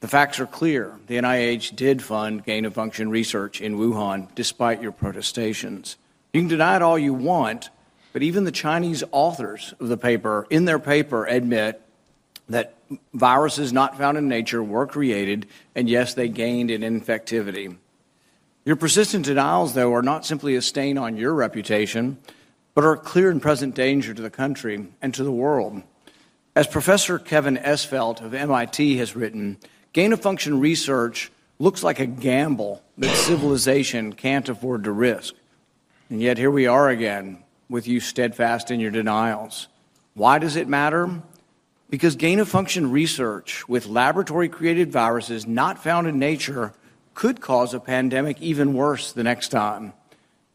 The facts are clear. The NIH did fund gain of function research in Wuhan despite your protestations. You can deny it all you want, but even the Chinese authors of the paper, in their paper, admit that viruses not found in nature were created, and yes, they gained in infectivity. Your persistent denials, though, are not simply a stain on your reputation, but are a clear and present danger to the country and to the world. As Professor Kevin Esvelt of MIT has written, gain of function research looks like a gamble that civilization can't afford to risk. And yet here we are again with you steadfast in your denials. Why does it matter? Because gain of function research with laboratory created viruses not found in nature could cause a pandemic even worse the next time.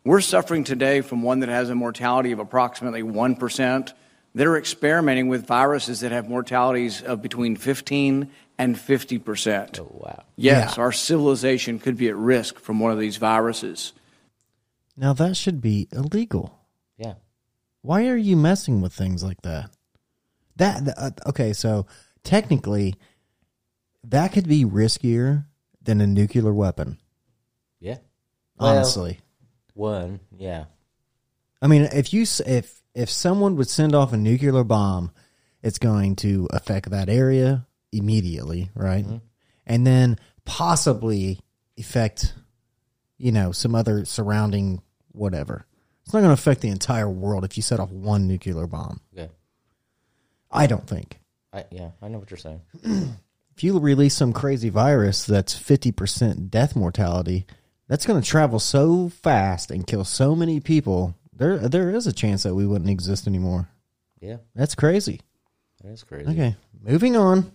We're suffering today from one that has a mortality of approximately 1%. They're experimenting with viruses that have mortalities of between 15 and 50%. Oh, wow. Yes, Yeah. our civilization could be at risk from one of these viruses. Now that should be illegal. Yeah. Why are you messing with things like that? That uh, okay, so technically that could be riskier than a nuclear weapon. Yeah. Well, Honestly. one. Yeah. I mean, if you if if someone would send off a nuclear bomb, it's going to affect that area immediately, right? Mm-hmm. And then possibly affect, you know, some other surrounding whatever. It's not going to affect the entire world if you set off one nuclear bomb. Okay. I don't think. I, yeah. I know what you're saying. If you release some crazy virus that's fifty percent death mortality, that's going to travel so fast and kill so many people. There, there is a chance that we wouldn't exist anymore. Yeah. That's crazy. That's crazy. Okay, moving on.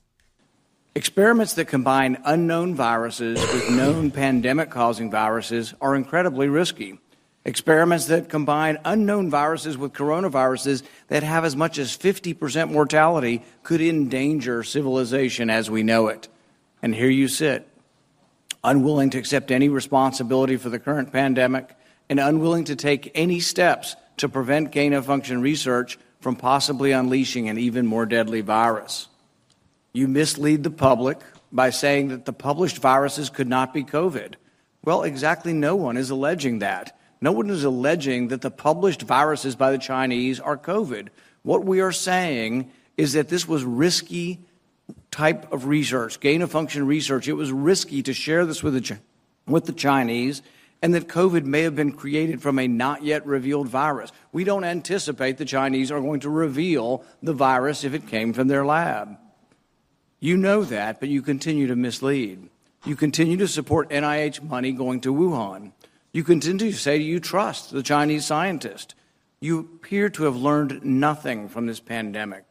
Experiments that combine unknown viruses with known pandemic causing viruses are incredibly risky. Experiments that combine unknown viruses with coronaviruses that have as much as 50% mortality could endanger civilization as we know it. And here you sit, unwilling to accept any responsibility for the current pandemic and unwilling to take any steps to prevent gain of function research from possibly unleashing an even more deadly virus. You mislead the public by saying that the published viruses could not be COVID. Well, exactly no one is alleging that. No one is alleging that the published viruses by the Chinese are COVID. What we are saying is that this was risky type of research, gain of function research. It was risky to share this with the, with the Chinese, and that COVID may have been created from a not yet revealed virus. We don't anticipate the Chinese are going to reveal the virus if it came from their lab. You know that, but you continue to mislead. You continue to support NIH money going to Wuhan. You continue to say you trust the Chinese scientist. You appear to have learned nothing from this pandemic.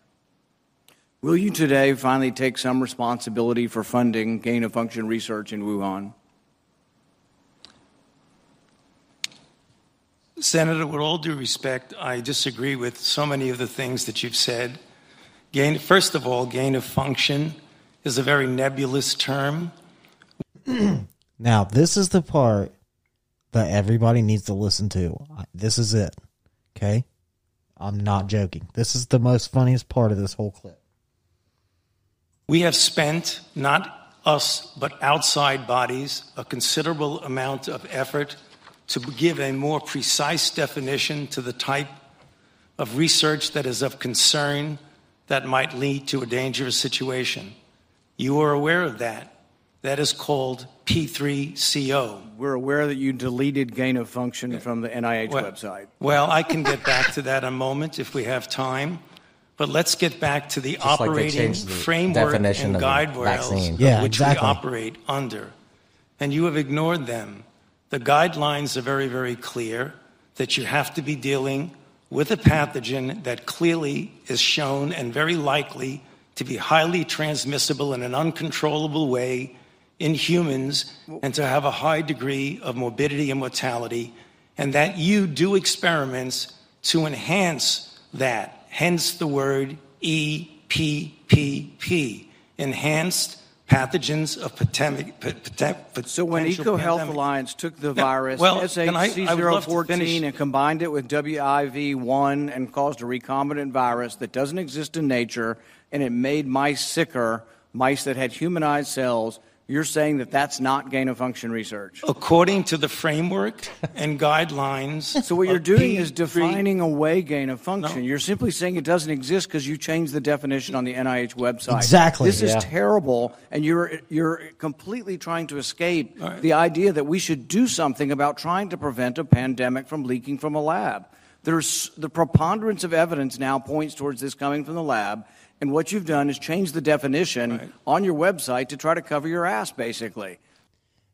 Will you today finally take some responsibility for funding gain of function research in Wuhan? Senator, with all due respect, I disagree with so many of the things that you've said. Gain, first of all, gain of function is a very nebulous term. Now, this is the part that everybody needs to listen to. This is it. Okay? I'm not joking. This is the most funniest part of this whole clip. We have spent, not us, but outside bodies, a considerable amount of effort to give a more precise definition to the type of research that is of concern that might lead to a dangerous situation. You are aware of that. That is called P3CO. We're aware that you deleted gain of function from the NIH Well- website. Well, I can get back to that in a moment if we have time. But let's get back to the Just operating changed the framework definition and of guide rails Yeah, which exactly. we operate under. And you have ignored them. The guidelines are very, very clear that you have to be dealing with a pathogen that clearly is shown and very likely to be highly transmissible in an uncontrollable way in humans and to have a high degree of morbidity and mortality, and that you do experiments to enhance that. Hence the word E EPPP, enhanced pathogens of pandemic. So when EcoHealth Alliance took the Now, virus well, can I- I would love to SHC014 and combined it with WIV1 and caused a recombinant virus that doesn't exist in nature and it made mice sicker, mice that had humanized cells, you're saying that that's not gain of function research. According to the framework and guidelines. So what you're doing is P3 defining away gain of function. No. You're simply saying it doesn't exist because you changed the definition on the NIH website. Exactly. This is terrible, and you're you're completely trying to escape the idea that we should do something about trying to prevent a pandemic from leaking from a lab. There's the preponderance of evidence now points towards this coming from the lab. And what you've done is change the definition on your website to try to cover your ass, basically.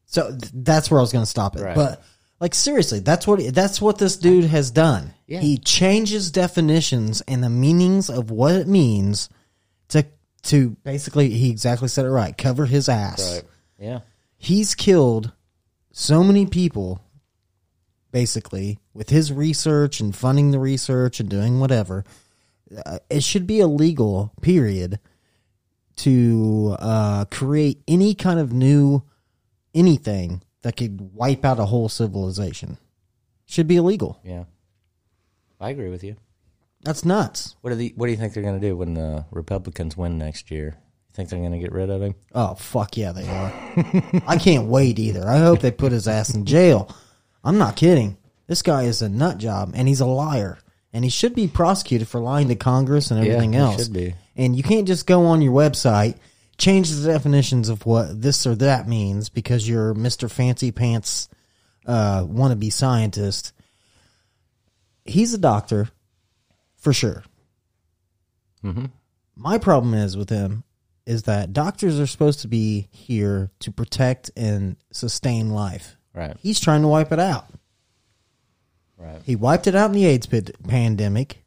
So th- that's where I was going to stop it. Right. But like seriously, that's what that's what this dude has done. Yeah. He changes definitions and the meanings of what it means to to basically he exactly said it right, cover his ass. Right. Yeah. He's killed so many people basically with his research and funding the research and doing whatever. Uh, it should be illegal, period, to uh, create any kind of new anything that could wipe out a whole civilization. Should be illegal. Yeah. I agree with you. That's nuts. What do the, What do you think they're going to do when the Republicans win next year? You think they're going to get rid of him? Oh fuck yeah, they are. I can't wait either. I hope they put his ass in jail. I'm not kidding. This guy is a nut job and he's a liar. And he should be prosecuted for lying to Congress and Yeah, everything he else. should be. And you can't just go on your website, change the definitions of what this or that means because you're Mr. Fancy Pants uh wannabe scientist. He's a doctor, for sure. Mm-hmm. My problem is with him is that doctors are supposed to be here to protect and sustain life. Right. He's trying to wipe it out. Right. He wiped it out in the AIDS pandemic.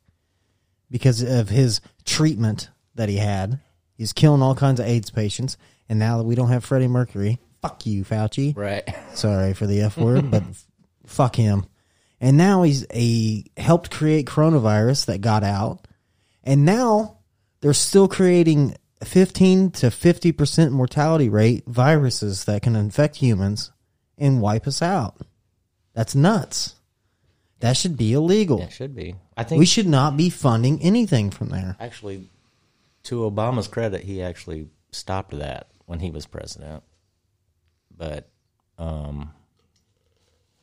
because of his treatment that he had. He's killing all kinds of AIDS patients, and now that we don't have Freddie Mercury, fuck you, Fauci. Right. Sorry for the F word, but f- fuck him. And now he's a helped create coronavirus that got out, and now they're still creating 15 to 50 percent mortality rate viruses that can infect humans and wipe us out. That's nuts. That should be illegal. It should be. I think we should not be funding anything from there. actually, to Obama's credit, he actually stopped that when he was president. But um,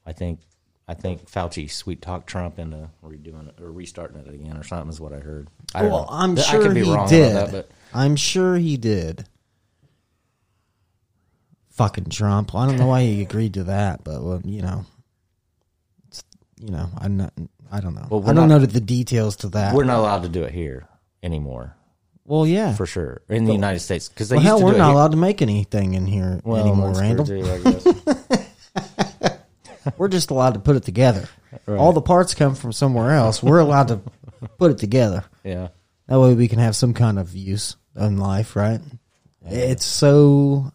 I think I think Fauci sweet talked Trump into redoing it or restarting it again or something is what I heard. I don't well, know. I'm I sure could be he wrong did. about that, but I'm sure he did. Fucking Trump. I don't know why he agreed to that, but well, you know, you know, I'm not. I don't know. Well, we're I don't not- know the details to that. we're not allowed to do it here anymore Well, yeah, for sure in the United States because they Well, used hell, to we're do it not here. allowed to make anything in here Well, anymore, that's Randall. true, too, I guess. we're just allowed to put it together. All the parts come from somewhere else. We're allowed to put it together. Yeah. That way we can have some kind of use in life, right? It's so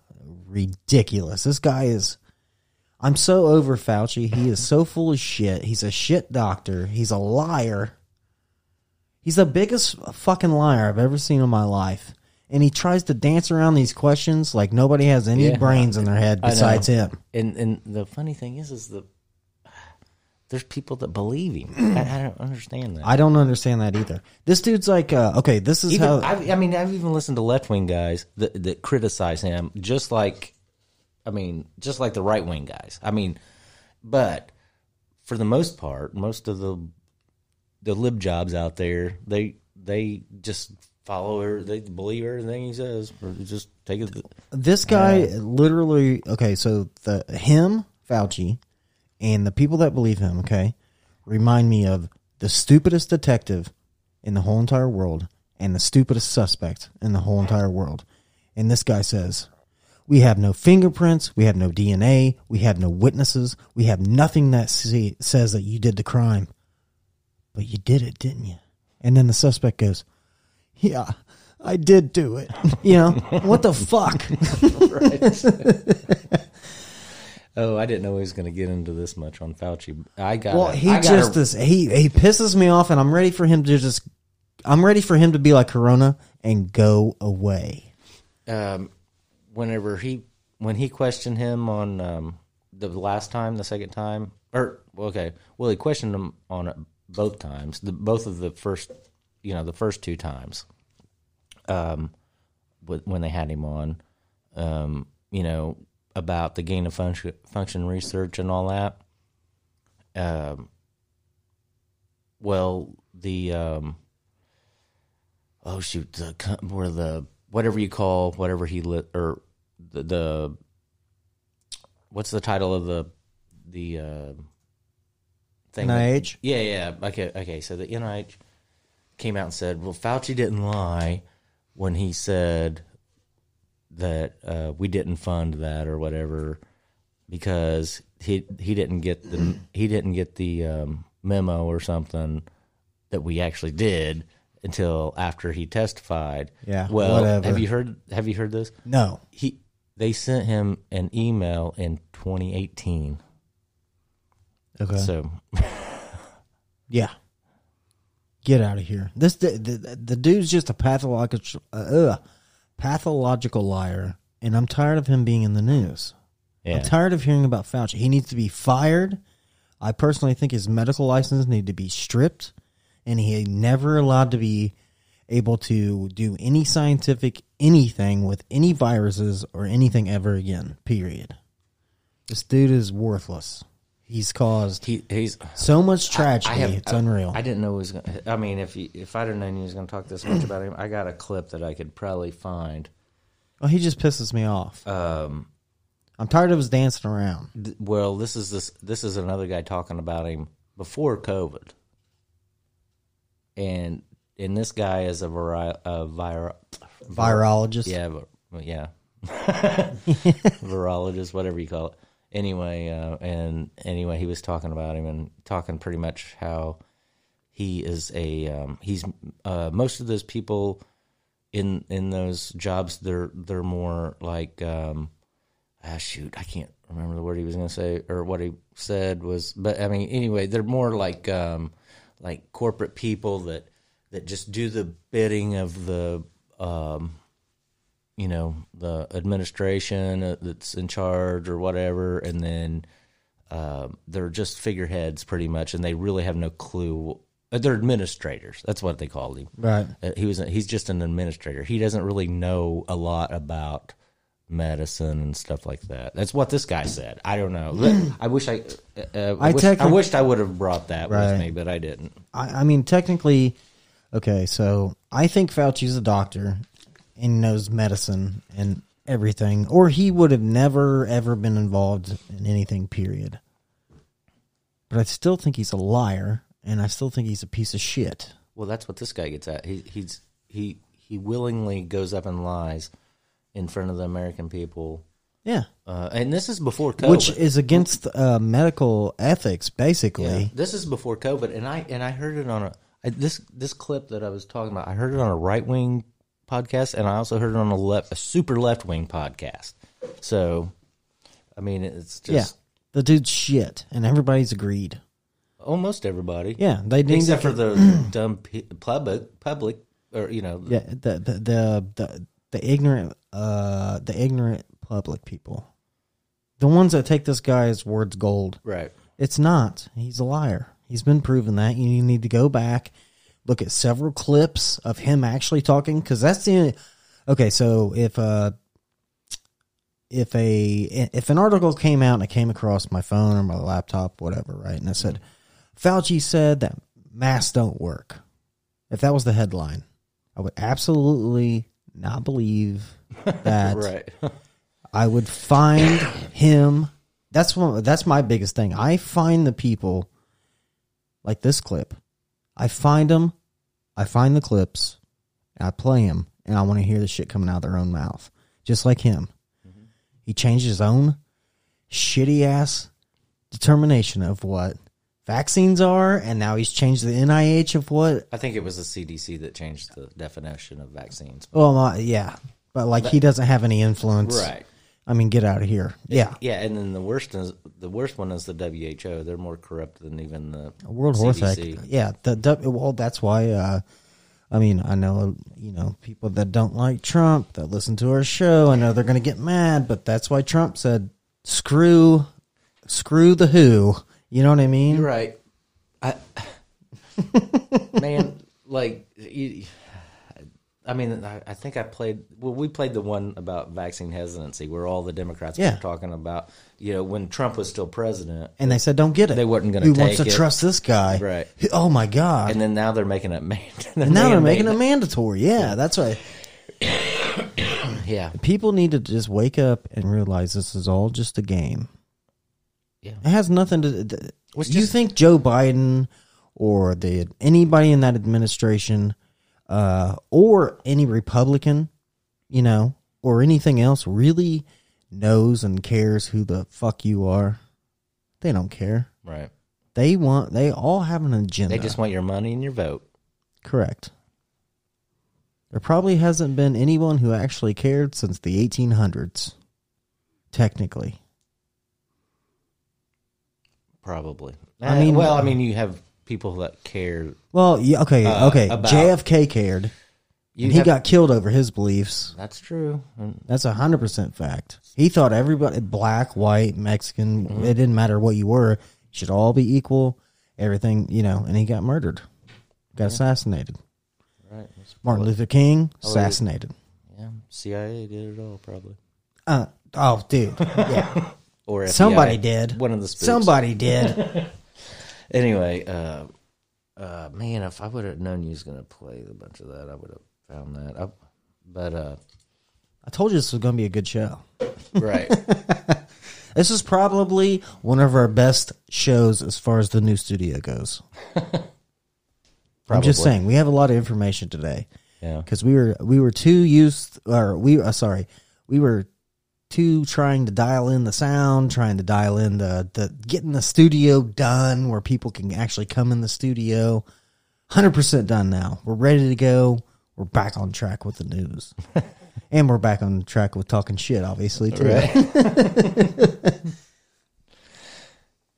ridiculous. This guy is. I'm so over Fauci. He is so full of shit. He's a shit doctor. He's a liar. He's the biggest fucking liar I've ever seen in my life. And he tries to dance around these questions like nobody has any Yeah. brains in their head I know. besides him. And and the funny thing is, is the there's people that believe him. I, I don't understand that. I don't understand that either. This dude's like, uh, okay, this is even, how. I've, I mean, I've even listened to left wing guys that, that criticize him, just like, I mean, just like the right wing guys. I mean, but for the most part, most of the the lib jobs out there, they they just follow her, they believe everything he says, or just take it. This guy uh, literally okay, so the him, Fauci, and the people that believe him, okay, remind me of the stupidest detective in the whole entire world and the stupidest suspect in the whole entire world. And this guy says, We have no fingerprints, we have no DNA, we have no witnesses, we have nothing that see, says that you did the crime. But you did it, didn't you? And then the suspect goes, Yeah, I did do it. You know, what the fuck? Oh, I didn't know he was going to get into this much on Fauci. I got. Well, he just gotta- is he he pisses me off, and I'm ready for him to just. I'm ready for him to be like Corona and go away. um, whenever he when he questioned him on um, the last time, the second time, or okay, well, he questioned him on it both times, the, both of the first, you know, the first two times, um, when they had him on, um, you know, about the gain of function, function research and all that. Um, well, the um, oh shoot, the where the whatever you call whatever he lit or the, the what's the title of the the uh, thing? that- NIH? yeah, yeah. Okay, okay. So the NIH came out and said, "Well, Fauci didn't lie when he said that uh, we didn't fund that or whatever because he he didn't get the he didn't get the um, memo or something that we actually did until after he testified." Yeah, Well, whatever. have you heard? Have you heard this? No. He they sent him an email in 2018. Okay. So Yeah. Get out of here. This the, the, the dude's just a pathological uh, ugh, pathological liar, and I'm tired of him being in the news. Yeah. I'm tired of hearing about Fauci. He needs to be fired. I personally think his medical license need to be stripped, and he never allowed to be able to do any scientific anything with any viruses or anything ever again. Period. This dude is worthless. He's caused he, he's so much tragedy. I have- it's I- unreal. I didn't know he was going. to I mean, if he, if I'd have known he was going to talk this much about him, I got a clip that I could probably find. Well, he just pisses me off. Um, I'm tired of his dancing around. th- well, this is this this is another guy talking about him before COVID, and and this guy is a, vari- a vira- Virologist? Yeah, vi- yeah, virologist, whatever you call it. Anyway, uh, and anyway, he was talking about him and talking pretty much how he is a um, he's uh, most of those people in in those jobs they're they're more like um, ah shoot I can't remember the word he was going to say or what he said was but I mean anyway they're more like um, like corporate people that that just do the bidding of the um, you know the administration uh, that's in charge or whatever and then uh, they're just figureheads pretty much and they really have no clue they're administrators. That's what they called him. Right. uh, he was he's just an administrator. He doesn't really know a lot about medicine and stuff like that that's what this guy said i don't know i wish i uh, uh, I, I wish, I wished i would have brought that Right. with me but i didn't I, I mean, technically, okay. So I think Fauci's a doctor and knows medicine and everything, or he would have never ever been involved in anything. Period. But I still think he's a liar, and I still think he's a piece of shit. Well, that's what this guy gets at. He he's he he willingly goes up and lies in front of the American people. Yeah. Uh, and this is before COVID. Which is against uh, medical ethics, basically. Yeah, this is before COVID, and I and I heard it on a I, this this clip that I was talking about. I heard it on a right wing podcast, and I also heard it on a left a super left wing podcast. So, I mean, it's yeah. just The dude's shit, and everybody's agreed. almost everybody. Yeah, they except to- for the dumb public public or you know Yeah, the the the the, the ignorant uh the ignorant public people. The ones that take this guy's words gold. Right. It's not. He's a liar. He's been proven that. You need to go back, look at several clips of him actually talking cuz that's the Okay, so if uh if a if an article came out and it came across my phone or my laptop whatever, right? And it said Fauci said that masks don't work. If that was the headline, I would absolutely not believe that. right. I would find him. That's one. That's my biggest thing. I find the people like this clip. I find them. I find the clips. And I play them, and I want to hear the shit coming out of their own mouth, just like him. Mm-hmm. He changed his own shitty ass determination of what vaccines are, and now he's changed the NIH of what. I think it was the CDC that changed the definition of vaccines. Well, uh, yeah, but like he doesn't have any influence, Right. I mean, get out of here. Yeah, Yeah, and then the worst is the worst one is the WHO. They're more corrupt than even the World Health CDC. Yeah, the well, that's why. Uh, I mean, I know you know people that don't like Trump that listen to our show. I know they're going to get mad, but that's why Trump said, "Screw, screw the WHO." You know what I mean? You're right. I, man, like, you, I mean, I, I think I played. Well, we played the one about vaccine hesitancy, where all the Democrats Yeah. were talking about, you know, when Trump was still president, And they said, "Don't get it." They weren't going Who to wants to it. trust this guy? right? Oh my god! And then now they're making it man. And now they're making it mandatory. Yeah, that's right. Yeah, People need to just wake up and realize this is all just a game. Yeah. It has nothing to. th- It's you think Joe Biden or the anybody in that administration, uh, or any Republican, you know, or anything else really knows and cares who the fuck you are? They don't care. right. They want. They all have an agenda. They just want your money and your vote. Correct. There probably hasn't been anyone who actually cared since the 1800s. Technically. Probably. I I mean- well, I mean, you have people that care. Well, yeah, okay, Uh, okay. about- JFK cared. You and he have- got killed over his beliefs. That's true. And That's a hundred percent fact. He thought everybody, black, white, Mexican, Mm-hmm. it didn't matter what you were, should all be equal. Everything, you know. And he got murdered, got assassinated. Right. That's Martin Luther King Oh, assassinated. Yeah, CIA did it all probably. Uh, oh, dude, yeah. Or FBI, Somebody did. One of the spooks. Somebody did. Anyway, uh, uh, man, if I would have known you was gonna play a bunch of that, I would have found that. I, but uh, I told you this was going to be a good show. right, This is probably one of our best shows as far as the new studio goes. I'm just saying we have a lot of information today yeah, because we were we were too used or we uh, sorry we were too trying to dial in the sound, trying to dial in the the getting the studio done where people can actually come in the studio. hundred percent done now. We're ready to go. We're back on track with the news, and we're back on track with talking shit. Obviously, too.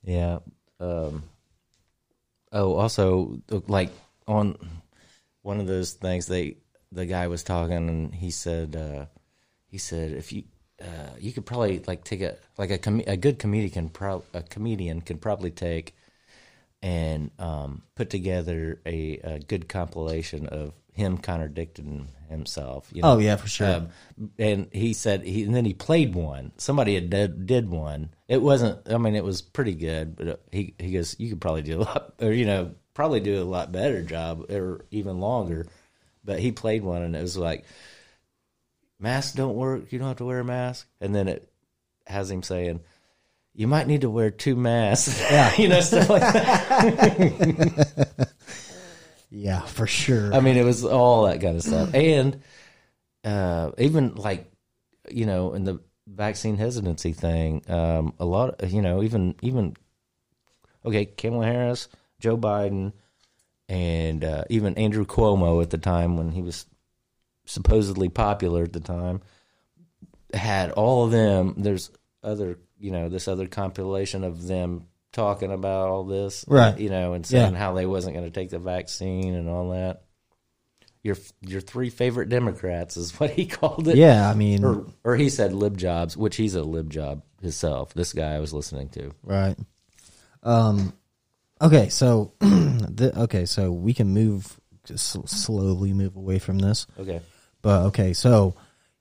Yeah. Um, oh, also, like on one of those things, they the guy was talking, and he said, uh, he said, if you uh, you could probably like take a like a com- a good comedian pro- a comedian can probably take and um, put together a, a good compilation of him contradicting himself. You Oh, yeah, for sure. Um, and he said he and then he played one. Somebody had did, did one. It wasn't. I mean, it was pretty good, but uh, he he goes, you could probably do a lot, or you know, probably do a lot better job, or even longer. But he played one, and it was like, masks don't work. You don't have to wear a mask. And then it has him saying. You might need to wear two masks. Yeah. you know, stuff like that. Yeah, for sure. I mean, it was all that kind of stuff, and uh, even like you know, in the vaccine hesitancy thing, um, a lot, of, you know, even even okay, Kamala Harris, Joe Biden, and uh, even Andrew Cuomo at the time when he was supposedly popular at the time had all of them. There's other, you know, this other compilation of them talking about all this, Right. You know, and saying Yeah. how they wasn't going to take the vaccine and all that. Your your three favorite Democrats is what he called it. Yeah, I mean- or or he said lib jobs, which he's a lib job himself. This guy I was listening to. Right. Um. Okay, so the, okay, so we can move just slowly move away from this. Okay. But okay, so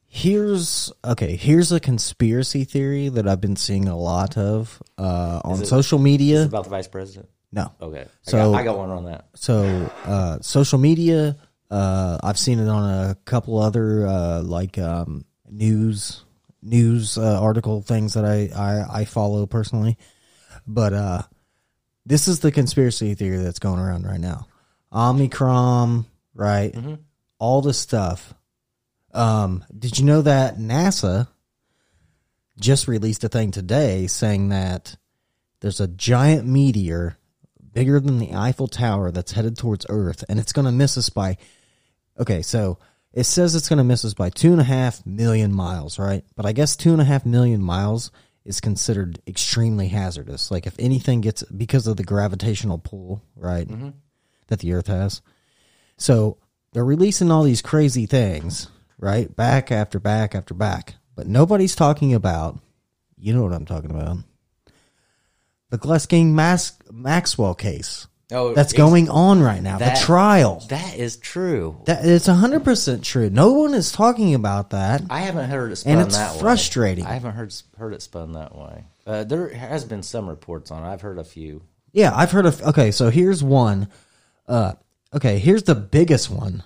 here's okay, here's a conspiracy theory that I've been seeing a lot of uh, on it- social is media. about the vice president? No. Okay. So I got, I got one on that. So uh, social media, uh, I've seen it on a couple other uh, like um, news news uh, article things that I, I I follow personally, but uh, this is the conspiracy theory that's going around right now. Omicron, right? All this stuff. Um, did you know that NASA just released a thing today saying that there's a giant meteor bigger than the Eiffel Tower that's headed towards Earth, and it's going to miss us by. Okay, so it says it's going to miss us by two and a half million miles, right? But I guess two and a half million miles is considered extremely hazardous. Like if anything gets because of the gravitational pull, right, that the Earth has. So they're releasing all these crazy things, right? Back after back after back, but nobody's talking about. You know what I'm talking about the Glusking Mas- Maxwell case. Oh, that's going on right now. That- the trial. That is true. That it's hundred percent true. No one is talking about that. I haven't heard it spun and it's that way. frustrating. I haven't heard heard it spun that way. Uh, there has been some reports on. it. I've heard a few. Yeah, I've heard of. Okay, so here's one. Uh, okay, here's the biggest one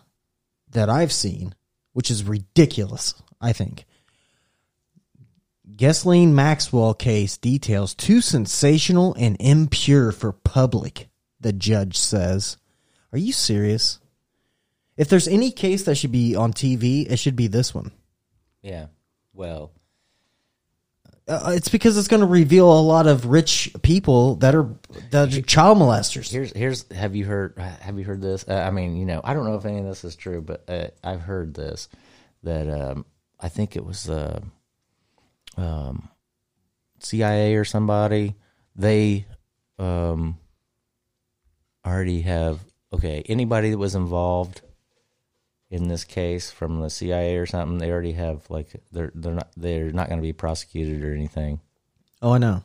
that I've seen, which is ridiculous. I think. Ghislaine Maxwell case details too sensational and impure for public. The judge says, "Are you serious? If there's any case that should be on TV, it should be this one. Yeah. Well, Uh, it's because it's going to reveal a lot of rich people that are are child molesters. here's here's. Have you heard? Have you heard this? Uh, I mean, you know, I don't know if any of this is true, but uh, I've heard this that um, I think it was uh, um, CIA or somebody. They um, already have okay. Anybody that was involved in this case from the CIA or something, they already have like they're they're not they're not going to be prosecuted or anything. Oh, I know.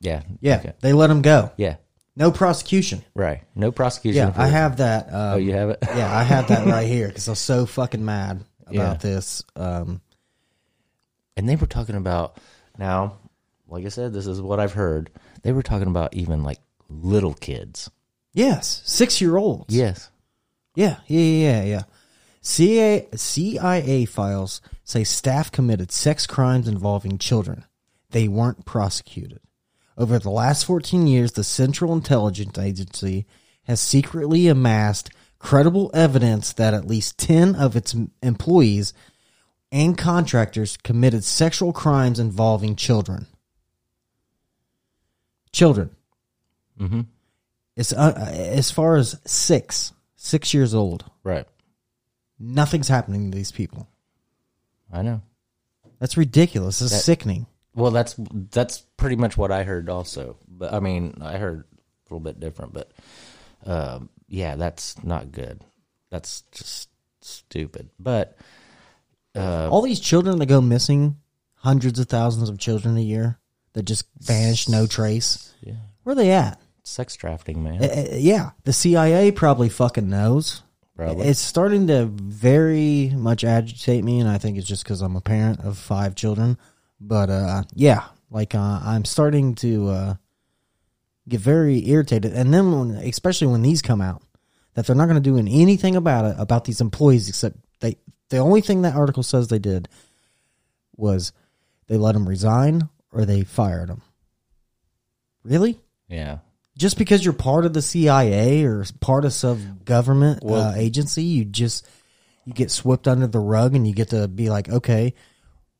Yeah. Yeah, Okay. they let them go. Yeah. No prosecution. Right. No prosecution. Yeah, I have that. Um, Oh, you have it? yeah, I have that right here because I'm so fucking mad about Yeah. this. Um, and they were talking about now like i said this is what i've heard they were talking about even like little kids yes, six year olds. yes Yeah, yeah, yeah, yeah. CIA, CIA files say staff committed sex crimes involving children. They weren't prosecuted. Over the last 14 years, the Central Intelligence Agency has secretly amassed credible evidence that at least 10 of its employees and contractors committed sexual crimes involving children. Children. mm-hmm. It's uh, as far as six. six years old. Right. Nothing's happening to these people. I know. That's ridiculous. It's That- sickening. Well, that's that's pretty much what I heard also. But I mean, I heard a little bit different, but um, yeah, that's not good. That's just stupid. But uh, All these children that go missing, hundreds of thousands of children a year that just vanish, no trace. Yeah. Where are they at? sex trafficking, man. Uh, uh, yeah, the CIA probably fucking knows. Probably. It's starting to very much agitate me, and I think it's just because I'm a parent of five children. But uh, yeah, like uh, I'm starting to uh, get very irritated, and then when, especially when these come out, that they're not going to do anything about it about these employees, except they. The only thing that article says they did was they let them resign or they fired them. Really? yeah. Just because you're part of the CIA or part of some government Well- uh, agency, you just you get swept under the rug and you get to be like, okay,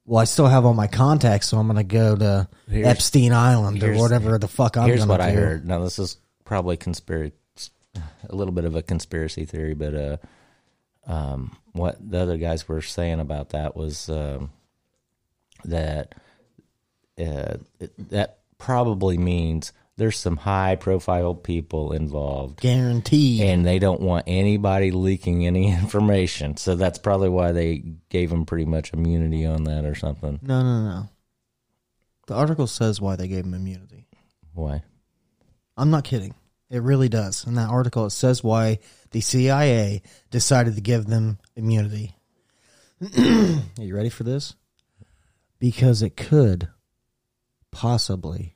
well, I still have all my contacts, so I'm going to go to Epstein Island or whatever the fuck I'm Here's what to I do. heard. Now this is probably conspiracy, a little bit of a conspiracy theory, but uh, um, what the other guys were saying about that was um, that uh, it, that probably means there's some high profile people involved. Guaranteed. And they don't want anybody leaking any information. So that's probably why they gave them pretty much immunity on that or something. No, no, no. The article says why they gave him immunity. Why? I'm not kidding. It really does. In that article, it says why the CIA decided to give them immunity. Are you ready for this? Because it could possibly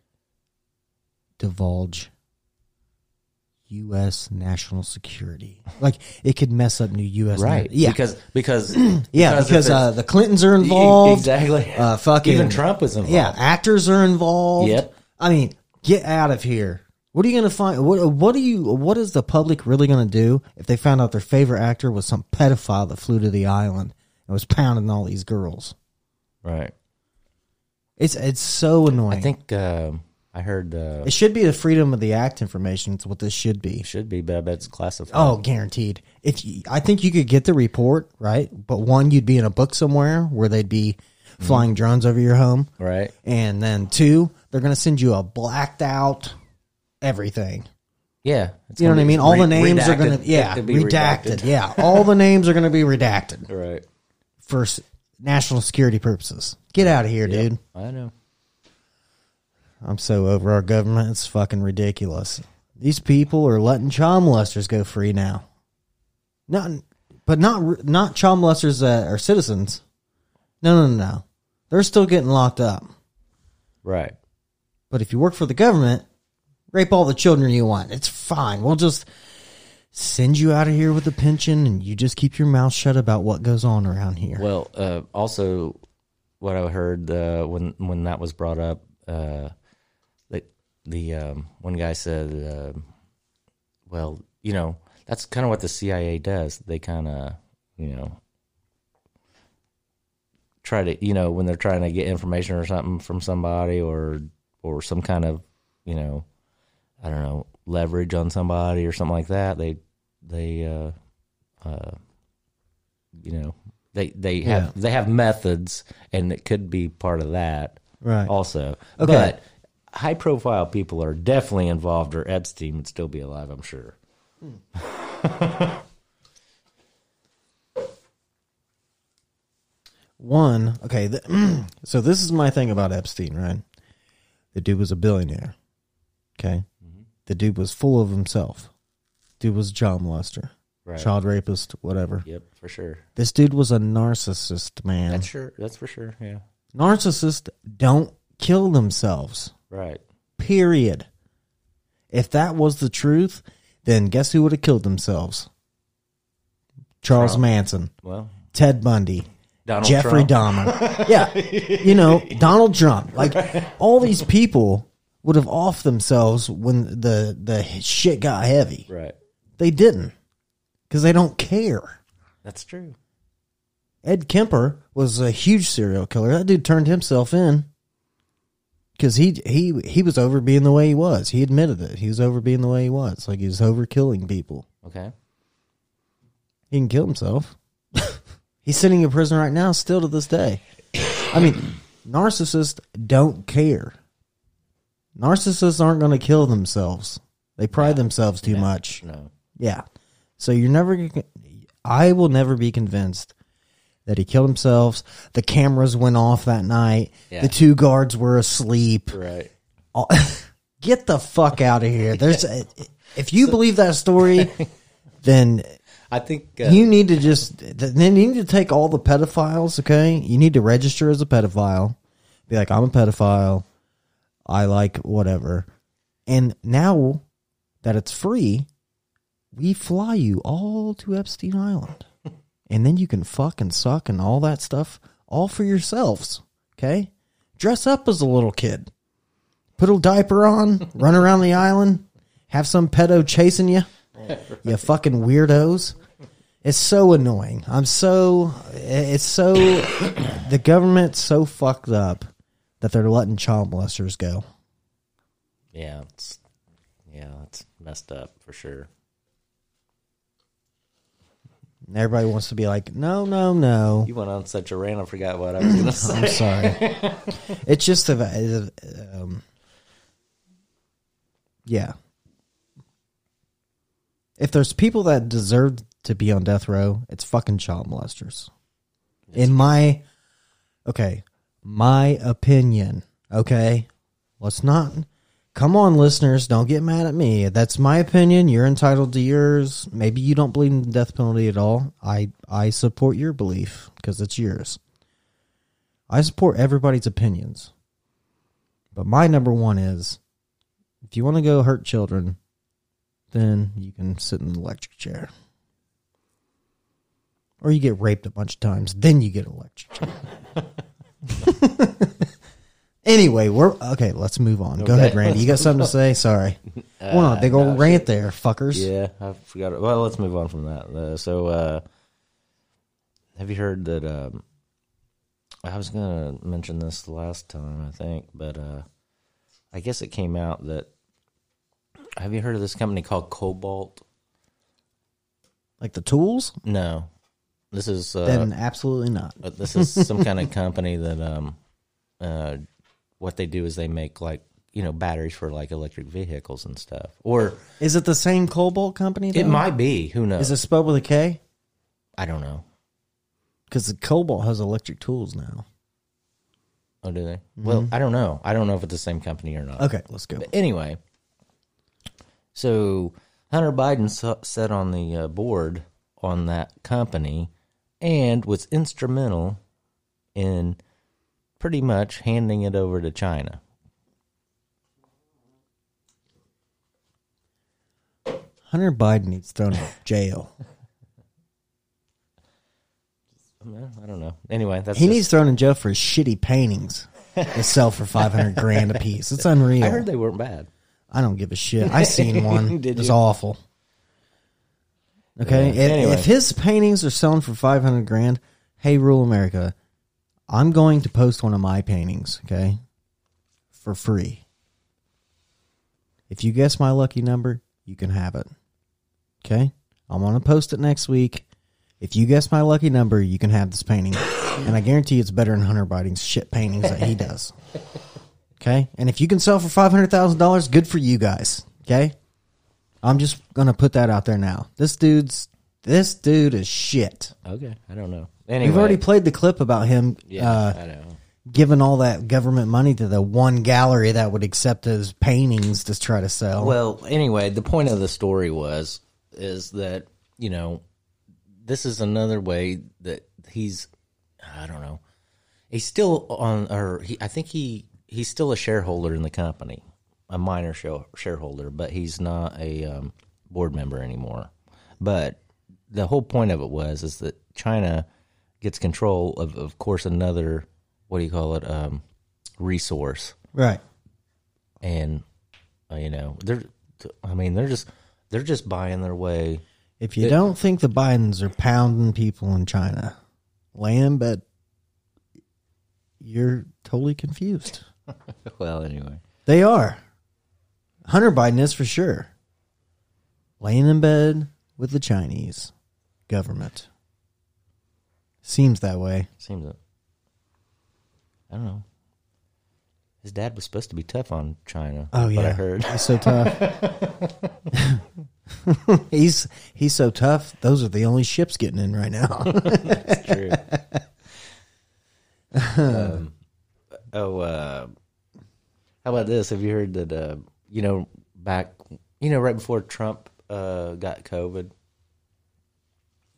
divulge U.S. national security. Like it could mess up new U.S. Right. yeah, Because because yeah, if because uh, the Clintons are involved. Exactly. Uh, fucking Even Trump was involved. Yeah, actors are involved. Yep. I mean, get out of here. What are you going to find? What What do you? What is the public really going to do if they found out their favorite actor was some pedophile that flew to the island and was pounding all these girls? Right. It's it's so annoying. I think um, I heard uh, it should be the freedom of the act information. It's what this should be. should be, but it's classified. Oh, guaranteed. If you, I think you could get the report right, but one, you'd be in a book somewhere where they'd be flying drones over your home, right. and then two, they're going to send you a blacked out everything. Yeah. It's You know what I mean? All the re- names are going to yeah be redacted. Yeah, all the names are going to be redacted Right. for s- national security purposes. Get out of here, dude. I know. I'm so over our government. It's fucking ridiculous. These people are letting child molesters go free now. Not, but not not child molesters that are citizens. No, no, no, no. They're still getting locked up. Right. But if you work for the government, rape all the children you want. It's fine. We'll just send you out of here with a pension, and you just keep your mouth shut about what goes on around here. Well, uh, also, what I heard uh, when when that was brought up, uh, the um, one guy said, uh, "Well, you know, that's kind of what the CIA does. They kind of, you know." Try to, you know, when they're trying to get information or something from somebody, or or some kind of, you know, I don't know, leverage on somebody or something like that. They they uh, uh, you know they they have Yeah. they have methods and it could be part of that Right. also Okay. but high profile people are definitely involved or epstein would still be alive i'm sure hmm. One, okay, the, so this is my thing about Epstein, right? The dude was a billionaire. Okay. Mm-hmm. The dude was full of himself. Dude was a child molester, Right. child rapist, whatever. yep for sure This dude was a narcissist, man. that's sure that's for sure yeah Narcissists don't kill themselves. Right Period. If that was the truth, then guess who would have killed themselves? Charles Trump. Manson, well Ted Bundy, Donald Jeffrey Trump. Dahmer. yeah. You know, Donald Trump. Like all these people would have off themselves when the the shit got heavy. right They didn't cuz they don't care. that's true Ed Kemper was a huge serial killer. That dude turned himself in because he he he was over being the way he was. He admitted it. He was over being the way he was. Like he was over killing people. okay He can kill himself. He's sitting in prison right now, still to this day. I mean, narcissists don't care. Narcissists aren't going to kill themselves. They pride themselves too much. No. Yeah. So you're never. I will never be convinced that he killed himself. The cameras went off that night. Yeah. The two guards were asleep. Right. All- Get the fuck out of here. There's. if you believe that story, then I think uh, you need to just then you need to take all the pedophiles. Okay, you need to register as a pedophile. Be like, I'm a pedophile. I like whatever. And now that it's free, we fly you all to Epstein Island, and then you can fuck and suck and all that stuff all for yourselves. Okay, dress up as a little kid, put a diaper on, run around the island, have some pedo chasing you. You fucking weirdos. It's so annoying. I'm so it's so the government's so fucked up that they're letting child molesters go. yeah, it's yeah, it's messed up for sure. And everybody wants to be like, no, no, no. You went on such a rant, I forgot what I was going to say. I'm sorry. it's just a, um, yeah. If there's people that deserve to be on death row, it's fucking child molesters. In my, okay, my opinion. Okay, let's not. Come on, listeners, don't get mad at me. That's my opinion. You're entitled to yours. Maybe you don't believe in the death penalty at all. I I support your belief because it's yours. I support everybody's opinions. But my number one is if you want to go hurt children, then you can sit in the electric chair. Or you get raped a bunch of times, then you get electric chair. anyway, we're okay, let's move on. Go Okay, ahead, Randy. You got something to say? Sorry. Uh, Went on a big old rant there, fuckers. Yeah, I forgot. It. Well, let's move on from that. Uh, so, uh, have you heard that? Um, I was going to mention this last time, I think, but uh, I guess it came out that. Have you heard of this company called Cobalt? Like the tools? No, this is uh, Then absolutely not. But this is some kind of company that um, uh, what they do is they make like you know batteries for like electric vehicles and stuff. Or Is it the same Cobalt company? it might be. Who knows? Is it spelled with a K? I don't know. Because the Kobalt has electric tools now. Oh, do they? Well, Mhm. I don't know. I don't know if it's the same company or not. Okay, let's go. But anyway, so Hunter Biden sat on the uh, board on that company and was instrumental in pretty much handing it over to China. Hunter Biden needs thrown in jail. I don't know. Anyway, that's he just- needs thrown in jail for his shitty paintings that sell for five hundred grand a piece. It's unreal. I heard they weren't bad. I don't give a shit. I seen one. Did It's you? awful. Okay, Yeah. if, Anyway. if his paintings are selling for five hundred grand, hey, Rural America, I'm going to post one of my paintings. Okay, for free. If you guess my lucky number, you can have it. Okay, I'm gonna post it next week. If you guess my lucky number, you can have this painting, and I guarantee it's better than Hunter Biden's shit paintings that he does. Okay, and if you can sell for five hundred thousand dollars, good for you guys. Okay, I'm just gonna put that out there now. This dude's this dude is shit. Okay, I don't know. Anyway, We've already played the clip about him. Yeah, uh, I know. Giving all that government money to the one gallery that would accept his paintings to try to sell. Well, anyway, the point of the story was is that you know this is another way that he's I don't know he's still on or he I think he he's still a shareholder in the company, a minor show, shareholder, but he's not a um, board member anymore. But the whole point of it was is that China gets control of, of course, another what do you call it um, resource right. and uh, you know they're i mean they're just they're just buying their way If you It- don't think the Bidens are pounding people in China, in bed. You're totally confused. well anyway They are. Hunter Biden is for sure. Laying in bed with the Chinese. Government. Seems that way. Seems it. I don't know. His dad was supposed to be tough on China. Oh yeah, I heard he's so tough. he's he's so tough. Those are the only ships getting in right now. That's true. um, oh, uh, how about this? Have you heard that? Uh, you know, back, you know, right before Trump uh, got COVID,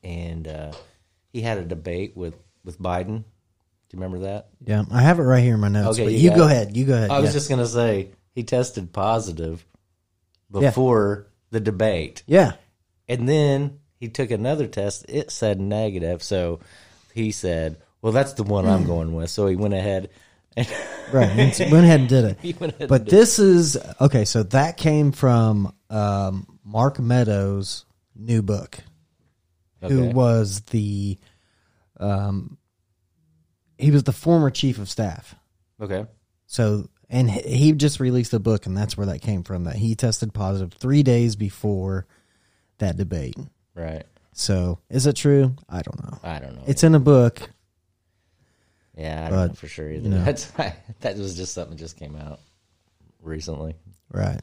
and uh, he had a debate with with Biden. Do you remember that? yeah, I have it right here in my notes. but you, got go it. ahead. You go ahead. I was yeah. just gonna say he tested positive Yeah. before the debate. yeah. And then he took another test. It said negative. So he said, well, that's the one I'm going with. So he went ahead and Right. went ahead and did it. He went ahead but this is okay. So that came from um, Mark Meadows' new book, who was the um, he was the former chief of staff. Okay. So and he just released a book, and that's where that came from. That he tested positive three days before that debate. Right. So is it true? I don't know. I don't know. It's in a book. Yeah, I don't But, know for sure either. you know. That's that was just something that just came out recently. Right.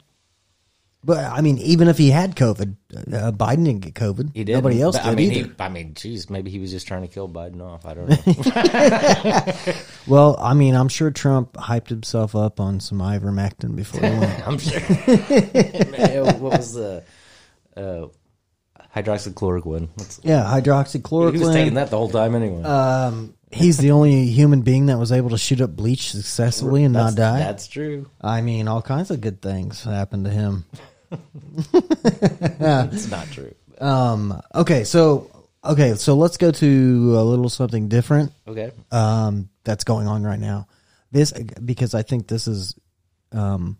But I mean, even if he had COVID, uh, Biden didn't get COVID. He did. Nobody else but, did I mean, either. He, I mean, geez, maybe he was just trying to kill Biden off. I don't know. well, I mean, I'm sure Trump hyped himself up on some ivermectin before he went. I'm sure. What was the uh, hydroxychloroquine? What's, yeah, hydroxychloroquine. He was taking that the whole time anyway. Um, he's the only human being that was able to shoot up bleach successfully and not die. That's true. I mean, all kinds of good things happened to him. It's not true. Um, okay, so okay, so let's go to a little something different. Okay. Um, that's going on right now. This because I think this is, um,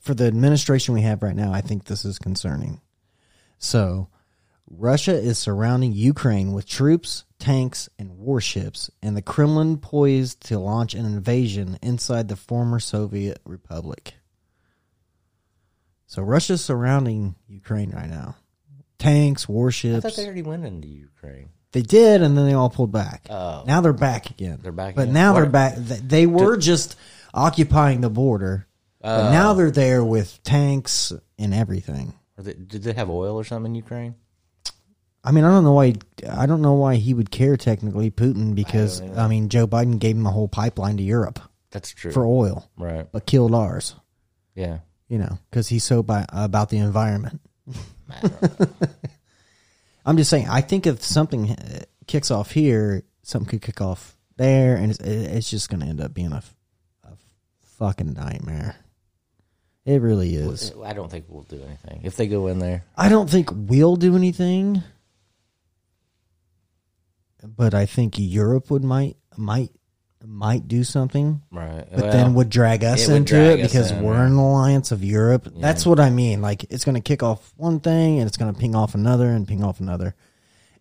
for the administration we have right now. I think this is concerning. So, Russia is surrounding Ukraine with troops, tanks, and warships, and the Kremlin poised to launch an invasion inside the former Soviet republic. So Russia's surrounding Ukraine right now. Tanks, I warships. thought they already went into Ukraine. They did, and then they all pulled back. Oh. Now they're back again. They're back but again. now they're back. They were just occupying the border, but oh. now they're there with tanks and everything. They, did they have oil or something in Ukraine? I mean, I don't know why. I don't know why he would care technically, Putin, because don't I, mean, Joe Biden gave him a whole pipeline to Europe That's true. for oil, Right. but killed ours. Yeah. You know, because he's so by, about the environment. I. I'm just saying. I think if something uh, kicks off here, something could kick off there, and it's, it's just going to end up being a fucking nightmare. It really is. I don't think we'll do anything if they go in there. I don't think we'll do anything, but I think Europe would might might might do something. Right. But Well, then would drag us it into drag it us because in, we're yeah. in the alliance of Europe. That's what I mean. Like it's going to kick off one thing and it's going to ping off another and ping off another,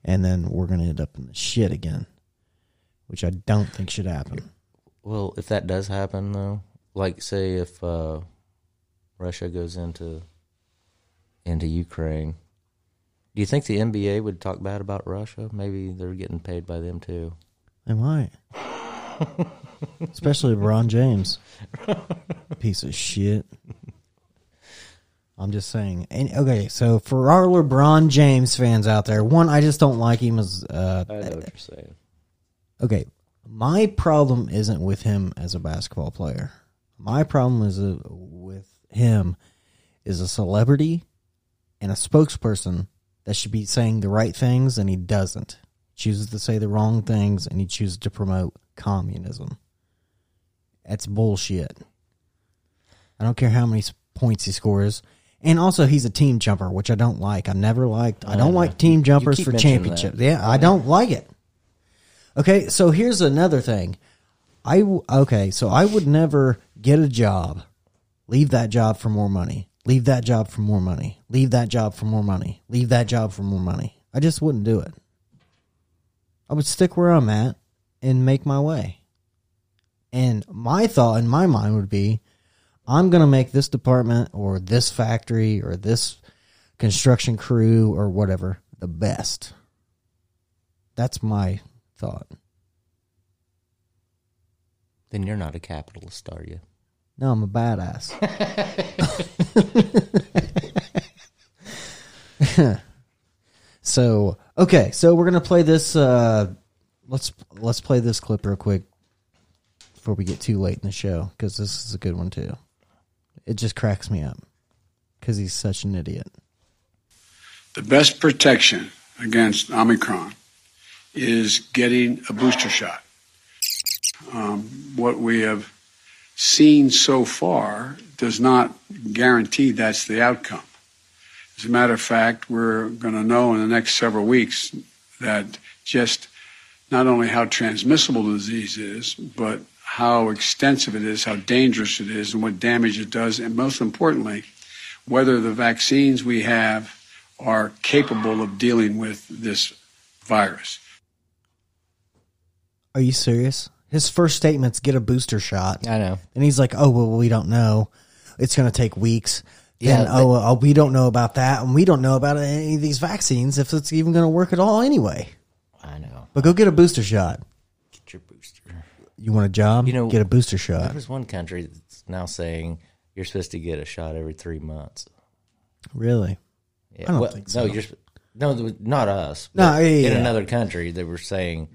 and then we're going to end up in the shit again, which I don't think should happen. Well, if that does happen, though, like say if uh, Russia goes into into Ukraine, do you think the NBA would talk bad about Russia? Maybe they're getting paid by them too. They might, especially LeBron James, piece of shit. I'm just saying. And okay, so for our LeBron James fans out there, one, I just don't like him as. Uh, I know what you're saying. okay, my problem isn't with him as a basketball player. My problem is uh, with him is a celebrity and a spokesperson that should be saying the right things and he doesn't. Chooses to say the wrong things and he chooses to promote communism. That's bullshit. I don't care how many points he scores. And also, he's a team jumper, which I don't like. I never liked. I don't know. like team jumpers for championships. that. Yeah, I don't like it. Okay, so here's another thing. I okay, so I would never get a job, leave that job for more money, leave that job for more money, leave that job for more money, leave that job for more money. I just wouldn't do it. I would stick where I'm at and make my way. And my thought in my mind would be I'm going to make this department or this factory or this construction crew or whatever the best. That's my thought. Then you're not a capitalist, are you? No, I'm a badass. so okay, so we're gonna play this. Uh, let's let's play this clip real quick before we get too late in the show because this is a good one too. It just cracks me up because he's such an idiot. The best protection against Omicron is getting a booster shot. Um, what we have seen so far does not guarantee that's the outcome. As a matter of fact, we're going to know in the next several weeks that just not only how transmissible the disease is, but how extensive it is, how dangerous it is, and what damage it does, and most importantly, whether the vaccines we have are capable of dealing with this virus. Are you serious? His first statement's get a booster shot. I know. And he's like, oh, well, we don't know. It's going to take weeks. Then, Yeah, oh, oh, we don't know about that. And we don't know about any of these vaccines, if it's even going to work at all anyway. I know. But go get a booster shot. Get your booster. You want a job? You know, get a booster shot. There's one country that's now saying you're supposed to get a shot every three months. Really? Yeah. I don't well, think so. No, you're no, not us. No, yeah, in yeah. another country, they were saying,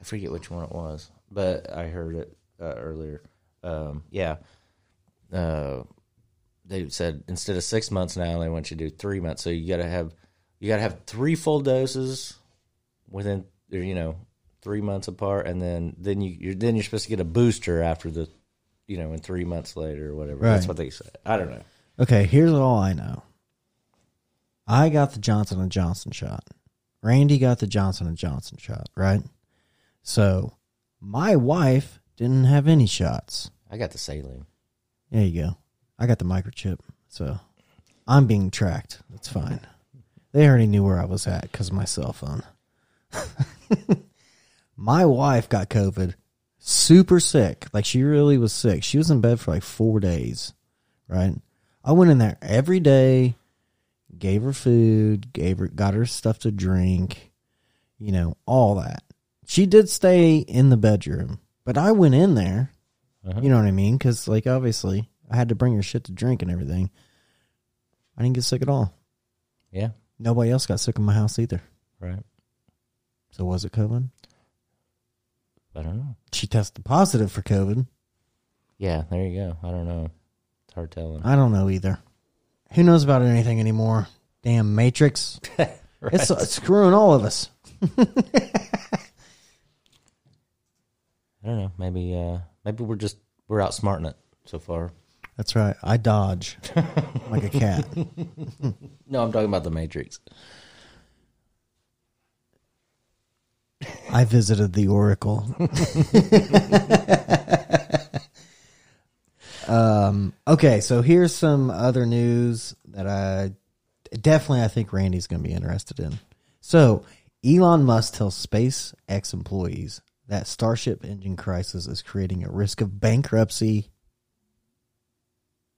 I forget which one it was, but I heard it uh, earlier. Um, yeah, uh, they said instead of six months now, they want you to do three months. So you got to have you got to have three full doses within you know three months apart, and then then you you're then you're supposed to get a booster after the you know in three months later or whatever. That's what they said. I don't know. Okay, here's all I know. I got the Johnson and Johnson shot. Randy got the Johnson and Johnson shot, right? So my wife didn't have any shots. I got the saline. There you go. I got the microchip, so I'm being tracked. That's fine. They already knew where I was at because of my cell phone. my wife got COVID, super sick. Like she really was sick. She was in bed for like four days, right? I went in there every day, gave her food, gave her, got her stuff to drink, you know, all that. She did stay in the bedroom, but I went in there. You know what I mean? Because, like, obviously, I had to bring her shit to drink and everything. I didn't get sick at all. Yeah. Nobody else got sick in my house either. Right. So, was it COVID? I don't know. She tested positive for COVID. Yeah, there you go. I don't know. It's hard telling. I don't know either. Who knows about anything anymore? Damn Matrix. Right. It's uh, screwing all of us. I don't know. Maybe uh maybe we're just we're outsmarting it so far. That's right. I dodge like a cat. No, I'm talking about the Matrix. I visited the Oracle. um, okay, so here's some other news that I definitely I think Randy's going to be interested in. So, Elon Musk tells SpaceX employees that Starship engine crisis is creating a risk of bankruptcy.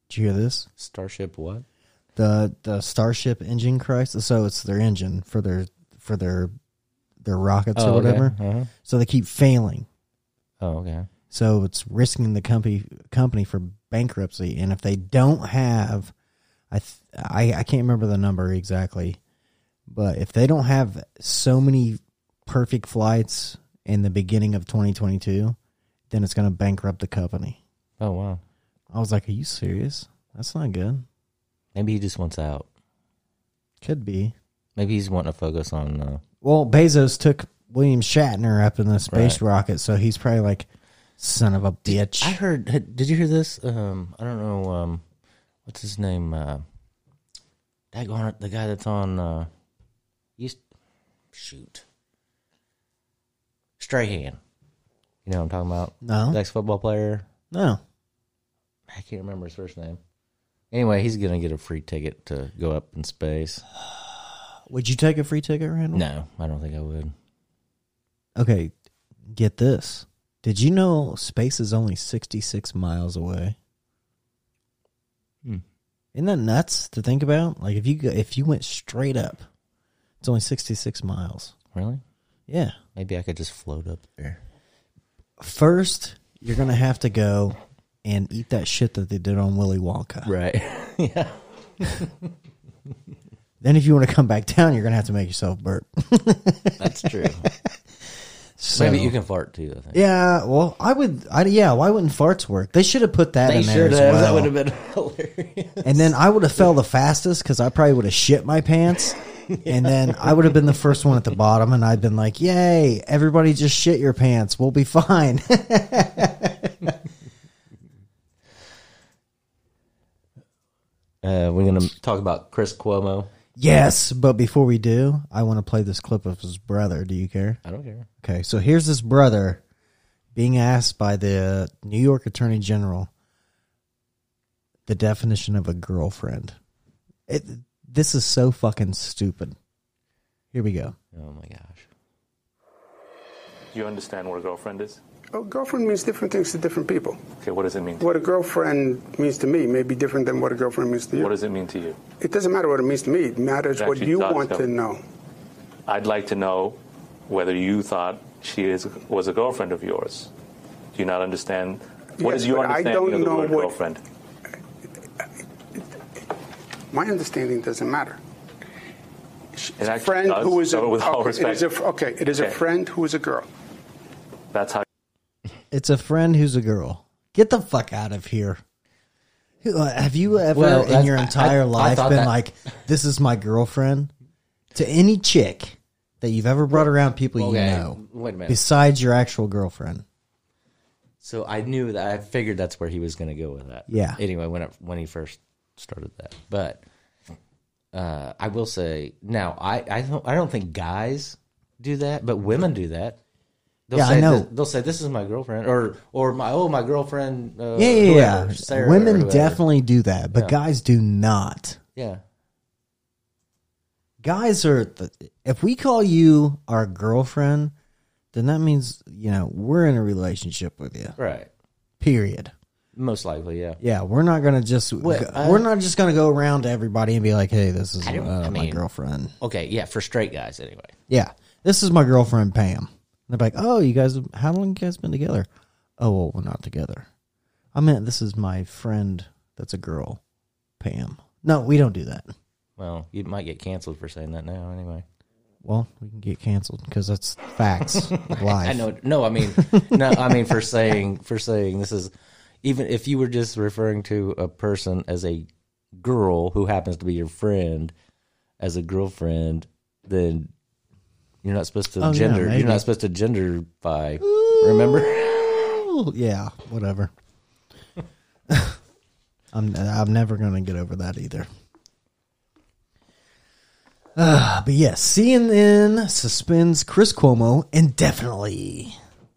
Did you hear this? Starship what? the the Starship engine crisis. So it's their engine for their for their their rockets Oh, or okay. whatever. Uh-huh. So they keep failing. Oh, okay. So it's risking the company company for bankruptcy. And if they don't have, I th- I I can't remember the number exactly, but if they don't have so many perfect flights in the beginning of 2022, then it's going to bankrupt the company. Oh wow. I was like, "Are you serious? That's not good." Maybe he just wants out. Could be. Maybe he's wanting to focus on uh Well, Bezos took William Shatner up in the space Right. rocket, so he's probably like, son of a bitch. I heard did you hear this? Um I don't know um what's his name? Uh daggone it, the guy that's on uh used shoot. Strahan. You know what I'm talking about? No. Ex football player. no. I can't remember his first name. Anyway, he's gonna get a free ticket to go up in space. Would you take a free ticket, Randall? No, I don't think I would. Okay, get this. Did you know space is only 66 miles away? Hmm. Isn't that nuts to think about? Like if you go, if you went straight up It's only 66 miles. Really? Yeah. Maybe I could just float up there. First, you're going to have to go and eat that shit that they did on Willy Wonka. Right. yeah. Then, if you want to come back down, you're going to have to make yourself burp. That's true. So- Maybe you can fart too. I think. Yeah, well, I would. I, yeah, why wouldn't farts work? They should have put that They in there as have. well. That would have been hilarious. And then I would have fell the fastest because I probably would have shit my pants. And then I would have been the first one at the bottom, and I'd been like, "Yay! Everybody just shit your pants. We'll be fine." Uh, we're gonna talk about Chris Cuomo. yes, but before we do, I want to play this clip of his brother. Do you care? I don't care. Okay, so here's his brother being asked by the New York Attorney General the definition of a girlfriend. It, this is so fucking stupid. Here we go. Oh my gosh. Do you understand what a girlfriend is? A girlfriend means different things to different people. Okay, what does it mean? What a girlfriend means to me may be different than what a girlfriend means to you. What does it mean to you? It doesn't matter what it means to me. It matters It what actually you does, want though. to know. I'd like to know whether you thought she is, was a girlfriend of yours. Do you not understand? What Yes, is your but I understanding don't of the know word what- girlfriend? My understanding doesn't matter. It A friend does, who is a, so with all okay, respect. is a, okay, it is a friend who is a girl. That's how. It's a friend who's a girl. Get the fuck out of here. Uh, Have you ever Well, in your entire I life thought been that- like, "This is my girlfriend"? To any chick that you've ever brought around people you know, wait a minute. besides your actual girlfriend. So I knew that. I figured that's where he was going to go with that. Yeah. Anyway, when it, when he first started that, but uh, I will say now, I I don't I don't think guys do that, but women do that. They'll Yeah, I say know. thi- they'll say this is my girlfriend, or or my oh my girlfriend. Uh, yeah, yeah, whoever, yeah. Sarah Women definitely do that, but Yeah. guys do not. Yeah. Guys are. th- If we call you our girlfriend, then that means you know we're in a relationship with you. Right. Period. Most likely, yeah. Yeah, we're not gonna just Well, go- uh, we're not just gonna go around to everybody and be like, "Hey, this is I don't- uh, I my mean- girlfriend." Okay, yeah, for straight guys anyway. Yeah, this is my girlfriend Pam. And they're like, "Oh, you guys, how long you guys been together?" Oh, well, we're not together. I meant this is my friend. That's a girl, Pam. No, we don't do that. Well, you might get canceled for saying that now, anyway. Well, we can get canceled because that's facts of life. I know. No, I mean, no, I mean for saying for saying this is even if you were just referring to a person as a girl who happens to be your friend as a girlfriend, then you're not supposed to Oh, yeah, gender. maybe. you're not supposed to gender by. Remember? Yeah, whatever. I'm I'm never gonna get over that either. Uh, but yes, CNN suspends Chris Cuomo indefinitely.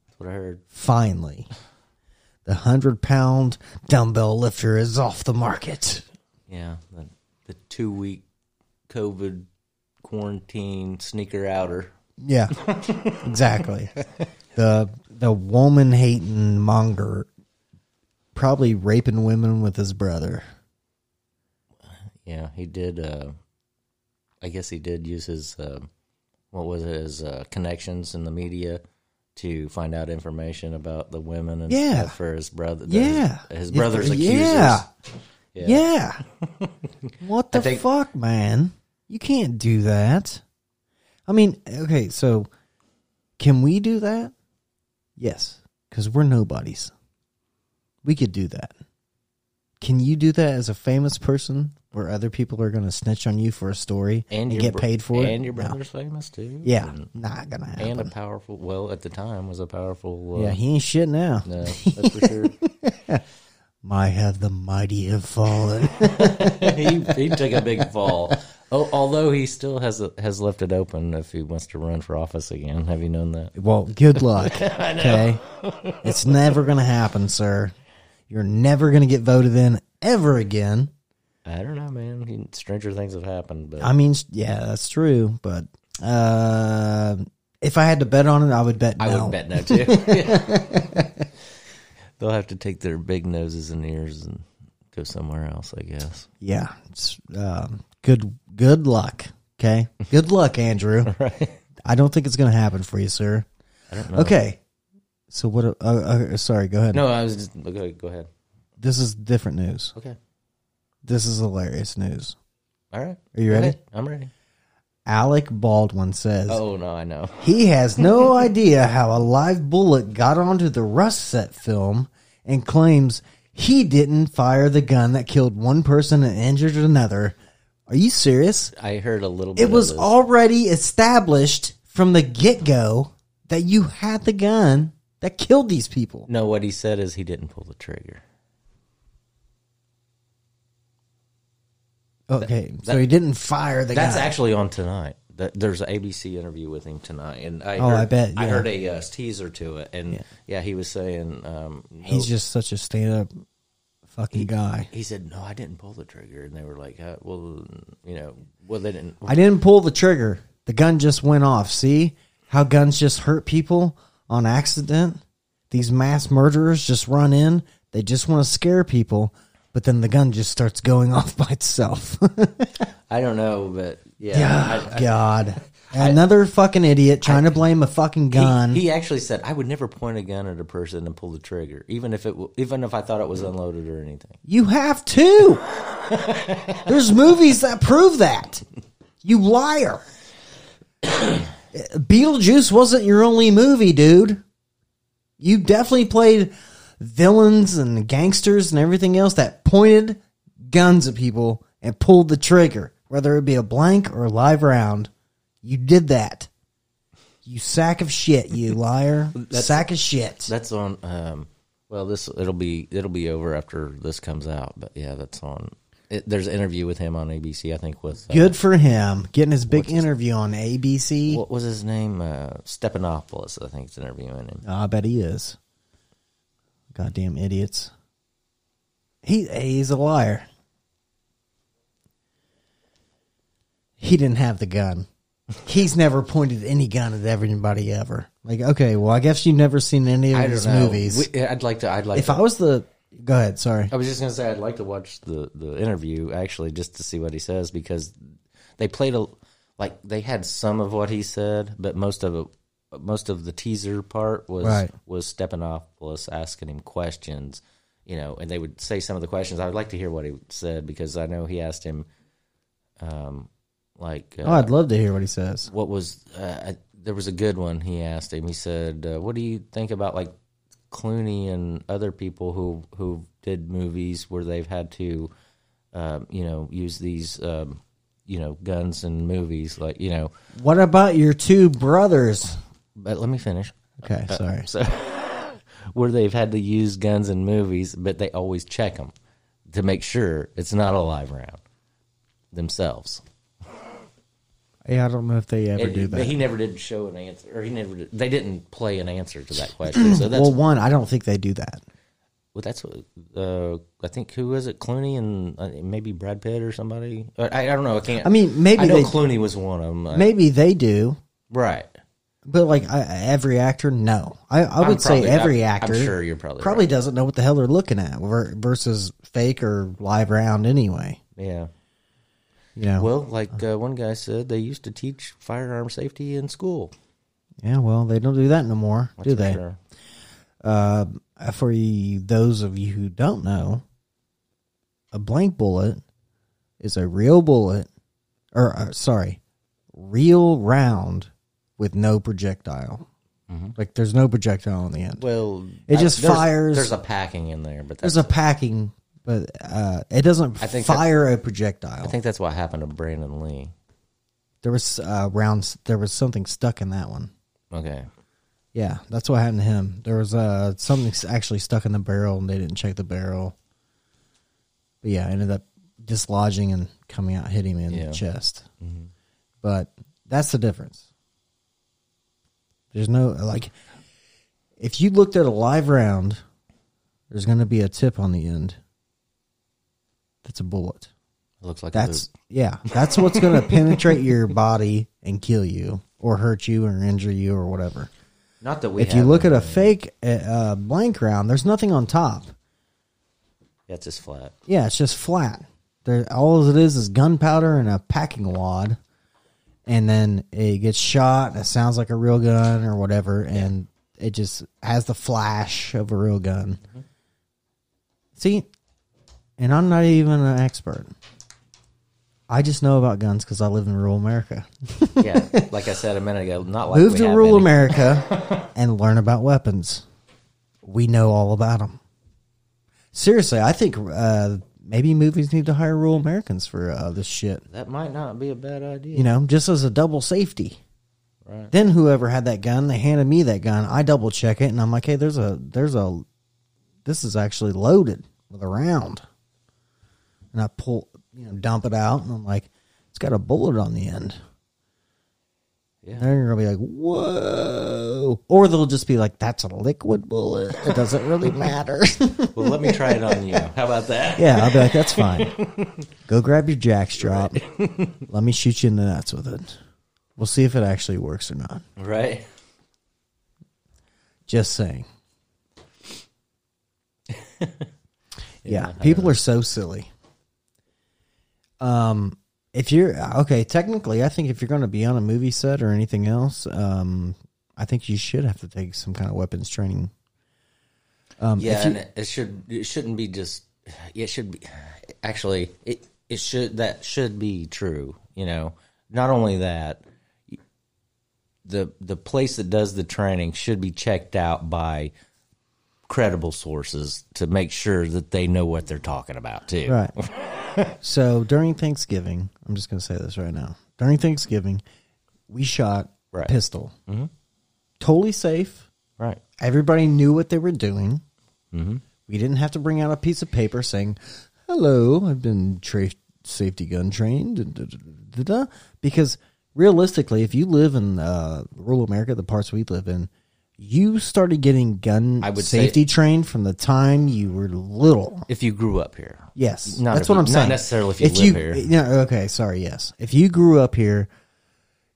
That's what I heard. Finally, the hundred pound dumbbell lifter is off the market. Yeah, the, the two week COVID quarantine sneaker outer. Yeah, exactly. the the woman hating monger, probably raping women with his brother. Yeah, he did. Uh, I guess he did use his uh, what was it, his uh, connections in the media to find out information about the women and Yeah. stuff for his brother. Yeah, his, his Yeah, brother's accusers. Yeah, Yeah. yeah. what the think- fuck, man? You can't do that. I mean, okay, so can we do that? Yes, because we're nobodies. We could do that. Can you do that as a famous person where other people are going to snitch on you for a story and, and get bro- paid for it? And your No. brother's famous too. Yeah, and, not gonna happen. and a powerful. Well, at the time, was a powerful. Uh, yeah, he ain't shit now. No, that's for sure. My have the mighty have fallen. he he took a big fall. Oh, although he still has has left it open if he wants to run for office again. Have you known that? Well, good luck. Okay. it's never going to happen, sir. You're never going to get voted in ever again. I don't know, man. Stranger things have happened, but I mean, yeah, that's true. But uh, if I had to bet on it, I would bet no. I would bet no too. They'll have to take their big noses and ears and go somewhere else, I guess. yeah. It's, um, good, good luck. Okay. Good luck, Andrew. I don't think it's going to happen for you, sir. I don't know. Okay. So what? Uh, uh, sorry. Go ahead. No, I was just okay, go ahead. This is different news. Okay. This is hilarious news. All right. Are you ready? ahead. I'm ready. Alec Baldwin says Oh no, I know. he has no idea how a live bullet got onto the Rust set film and claims he didn't fire the gun that killed one person and injured another. Are you serious? I heard a little bit. It was already established from the get go that you had the gun that killed these people. No, what he said is he didn't pull the trigger. Okay, so he didn't fire the That's gun. actually on tonight. That- There's an ABC interview with him tonight, and I Oh, heard, I bet, I heard a uh, teaser to it, and yeah, he was saying um, He's just such a stand up fucking guy. He said, "No, I didn't pull the trigger," and they were like, uh, "Well, you know, well, they didn't." I didn't pull the trigger. The gun just went off. See how guns just hurt people on accident? These mass murderers just run in. They just want to scare people, but then the gun just starts going off by itself. I don't know, but yeah, yeah, I- I- God. Another fucking idiot trying to blame a fucking gun. He, he actually said, "I would never point a gun at a person and pull the trigger, even if it, w- even if I thought it was unloaded or anything." You have to. There's movies that prove that. You liar. Beetlejuice wasn't your only movie, dude. You definitely played villains and gangsters and everything else that pointed guns at people and pulled the trigger, whether it be a blank or a live round. You did that. You sack of shit, you liar. That's- sack of shit. That's on. Um, well, this it'll be it'll be over after this comes out, but yeah, that's on. It, there's an interview with him on ABC, I think. With uh, Good for him getting his big interview on ABC. What was his name? Uh, Stephanopoulos, I think, is interviewing him. I bet he is. Goddamn idiots. He he's a liar. He didn't have the gun. He's never pointed any gun at everybody ever. Like, okay, well, I guess you've never seen any of his movies. We- I'd like to. I'd like. if to, I was the, go ahead. Sorry. I was just gonna say I'd like to watch the the interview actually just to see what he says because they played a like they had some of what he said, but most of it, most of the teaser part was Right. was Stephanopoulos asking him questions, you know, and they would say some of the questions. I would like to hear what he said because I know he asked him, um, like uh, oh, I'd love to hear what he says. what was uh, I- there was a good one he asked him he said uh, what do you think about like clooney and other people who who did movies where they've had to um, you know use these um, you know guns in movies like you know What about your two brothers? But let me finish Okay, Uh, sorry. so where they've had to use guns in movies but they always check them to make sure it's not a live round themselves Yeah, I don't know if they ever And- do But that. he never did show an answer, or he never. Did, they didn't play an answer to that question. So that's well, one, I don't think they do that. well, that's what uh, I think. Who was it? Clooney and uh, maybe Brad Pitt or somebody. Uh, I, I don't know. I can't. I mean, maybe I know they- Clooney was one of them. I- Maybe they do. right. But like I, every actor, no. I, I I'm would say every I'm- I'm actor. sure you're probably probably right. doesn't know what the hell they're looking at versus fake or live round anyway. Yeah. You know. Well, like uh, one guy said, they used to teach firearm safety in school. yeah. Well, they don't do that no more, That's do they? sure. Uh, for you, those of you who don't know, a blank bullet is a real bullet, or uh, sorry, real round with no projectile. Like there's no projectile on the end. Mm-hmm. Well, it I- just there's- fires. There's a packing in there, but there's a packing, but uh, it doesn't I think fire a projectile. I think that's what happened to Brandon Lee. there was uh, rounds. There was something stuck in that one. Okay. Yeah, that's what happened to him. There was uh, something actually stuck in the barrel, and they didn't check the barrel. But yeah, I ended up dislodging and coming out, hitting him in Yeah. the chest. Mhm. But that's the difference. There's no like, if you looked at a live round, there's going to be a tip on the end. That's a bullet. It looks like That's yeah. That's what's going to penetrate your body and kill you, or hurt you, or injure you, or whatever. Not that we. if you look at a fake uh, uh, blank round, there's nothing on top. Yeah, it's just flat. Yeah, it's just flat. There, all it is is gunpowder and a packing wad, and then it gets shot and it sounds like a real gun or whatever, and it just has the flash of a real gun. See, and I'm not even an expert. I just know about guns because I live in rural America. yeah, like I said a minute ago, not like Move we to have rural any. America and learn about weapons. We know all about them. Seriously, I think uh, maybe movies need to hire rural Americans for uh, this shit. That might not be a bad idea. You know, just as a double safety. Right. Then whoever had that gun, they handed me that gun. I double check it, and I'm like, hey, there's a there's a this is actually loaded with a round. And I pull, you know, dump it out, and I'm like, it's got a bullet on the end. Yeah. They're gonna be like, whoa, or they'll just be like, that's a liquid bullet. It doesn't really matter. well, let me try it on you. How about that? yeah, I'll be like, that's fine. Go grab your jackstrap. Let me shoot you in the nuts with it. We'll see if it actually works or not. Right. Just saying. yeah, Yeah, people are so silly. Um, if you're okay, technically, I think if you're going to be on a movie set or anything else, um, I think you should have to take some kind of weapons training. Um, yeah, you- and it- it should it shouldn't be just it should be actually it it should that should be true. You know, not only that, the the place that does the training should be checked out by credible sources to make sure that they know what they're talking about too. Right. so during Thanksgiving, I'm just going to say this right now. During Thanksgiving, we shot Right. pistol. Mhm. Totally safe. Right. Everybody knew what they were doing. Mhm. We didn't have to bring out a piece of paper saying, "Hello, I've been tra- safety gun trained." da, da, da. Because realistically, if you live in uh, rural America, the parts we live in, you started getting gun I would say- safety trained from the time you were little. If you grew up here, Yes, Not that's if what you- I'm not saying. necessarily if you live here. Yeah, okay, sorry. Yes, if you grew up here,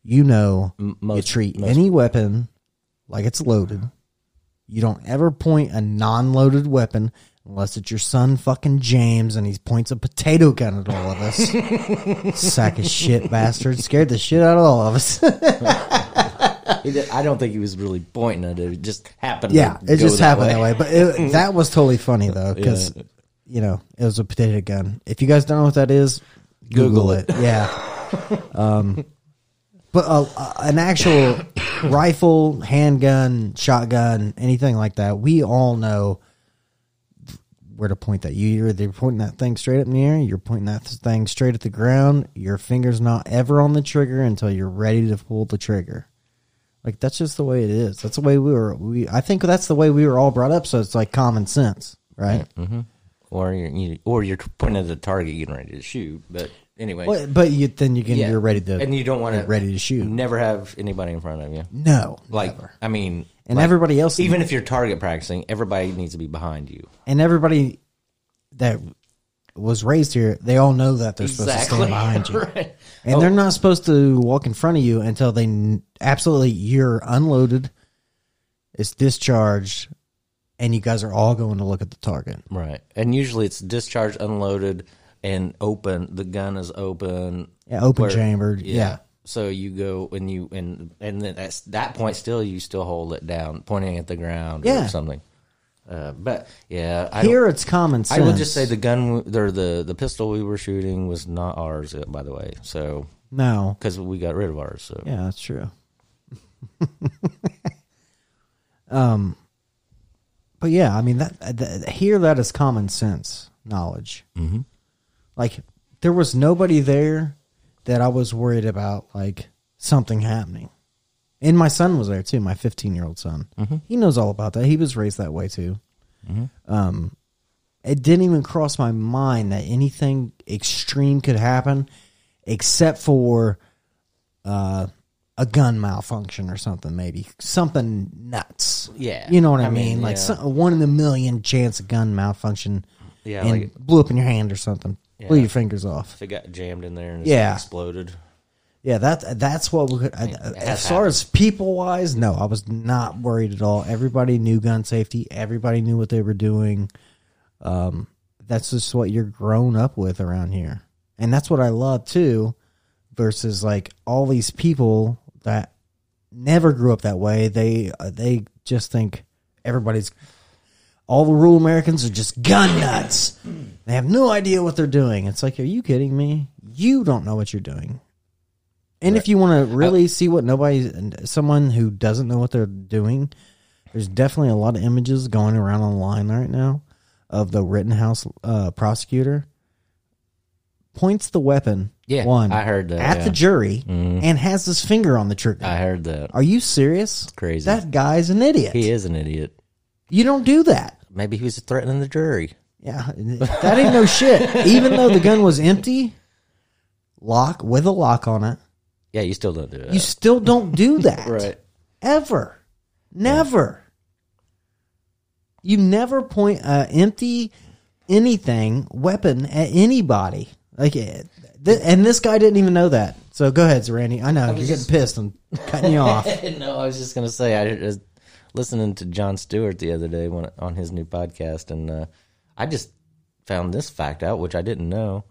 you know you most- treat most- any weapon like it's loaded. You don't ever point a non-loaded weapon unless it's your son, fucking James, and he points a potato gun at all of us. Sack of shit, bastard! Scared the shit out of all of us. He did- I don't think he was really pointing at it. It just happened. yeah, to it go just happened that way. But it, that was totally funny though, because Yeah. You know it was a potato gun. If you guys don't know what that is, Google, Google it. it. Yeah. um, but uh, an actual rifle, handgun, shotgun, anything like that, we all know where to point that. You either pointing that thing straight up in the air, you're pointing that thing straight at the ground. Your finger's not ever on the trigger until you're ready to pull the trigger. Like that's just the way it is. That's the way we were. We I think that's the way we were all brought up. So it's like common sense, right? hmm Or you're you, or you're pointing at the target, getting ready to shoot. But anyway, Well, but you, then you can Yeah. you're ready to and you don't want you're to ready to shoot. Never have anybody in front of you. No, like I mean, And like, everybody else- even if you're target practicing, everybody needs to be behind you. and everybody that was raised here, they all know that they're supposed to Exactly. stand behind you, Right. and Oh. they're not supposed to walk in front of you until they absolutely you're unloaded, it's discharged, and you guys are all going to look at the target. Right. And usually it's discharged, unloaded, and open. The gun is open. Yeah, open chambered, yeah. So you go and you and and then at that point, still you still hold it down, pointing at the ground Yeah. or something. Uh, but yeah, I Here it's common sense. I will just say the gun or the the pistol we were shooting was not ours, uh, by the way. So No. because we got rid of ours. So Yeah, that's true. um, but yeah, I mean that, that here that is common sense knowledge. Mm-hmm. Like there was nobody there that I was worried about like something happening. And my son was there too, my 15 year old son. Mhm. He knows all about that. He was raised that way too. Mhm. Um, it didn't even cross my mind that anything extreme could happen, except for uh, a gun malfunction or something. Maybe something nuts. Yeah. you know what I, I mean. mean, Like yeah. some, a one in a million chance of gun malfunction. Yeah, and like- blew up in your hand or something. Blew your fingers off. if it got jammed in there and Yeah. exploded. Yeah, that that's what we could. I, it as far as people wise, no, I was not worried at all. Everybody knew gun safety. Everybody knew what they were doing. Um, that's just what you're grown up with around here, and that's what I love too. versus like all these people that never grew up that way. They uh, they just think everybody's all the rural Americans are just gun nuts. They have no idea what they're doing. It's like, are you kidding me? You don't know what you're doing. And if you want to really see what nobody, someone who doesn't know what they're doing, there's definitely a lot of images going around online right now of the Rittenhouse uh, prosecutor points the weapon. Yeah, one I heard that, at yeah. the jury Mhm. and has his finger on the trigger. I heard that. Are you serious? crazy. That guy's an idiot. He is an idiot. You don't do that. Maybe he was threatening the jury. Yeah, that ain't no shit. Even though the gun was empty, lock with a lock on it, Yeah, you still don't do that. you still don't do that. right. Ever. Never. You never point a empty anything weapon at anybody. Like, th- and this guy didn't even know that. So go ahead, Randy. I know was you're just- getting pissed and cutting you off. no, I was just gonna say I was listening to Jon Stewart the other day when, on his new podcast, and uh, I just found this fact out, which I didn't know,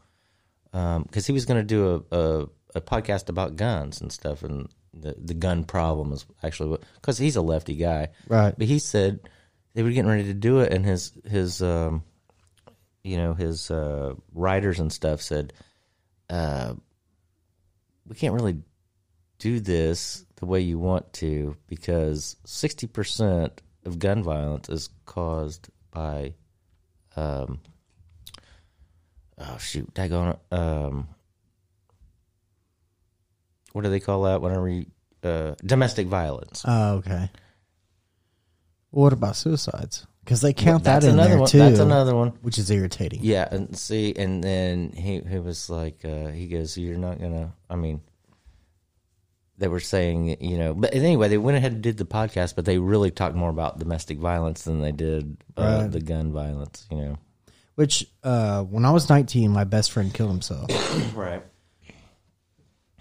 because he was going to do a, a a podcast about guns and stuff, and the the gun problem is actually because he's a lefty guy, Right. But he said they were getting ready to do it, and his his um, you know his uh, writers and stuff said, uh, we can't really do this the way you want to because 60% of gun violence is caused by um oh shoot daggone it um what do they call that whenever you uh domestic violence Oh, okay. What about suicides? Because they count That's that in another there one- too. that's another one. which is irritating. Yeah, and see, and then he he was like, uh, he goes, "You're not gonna." I mean, they were saying, you know, but anyway, they went ahead and did the podcast, but they really talked more about domestic violence than they did uh, Right. the gun violence. You know, Which, uh, when I was 19, my best friend killed himself. right?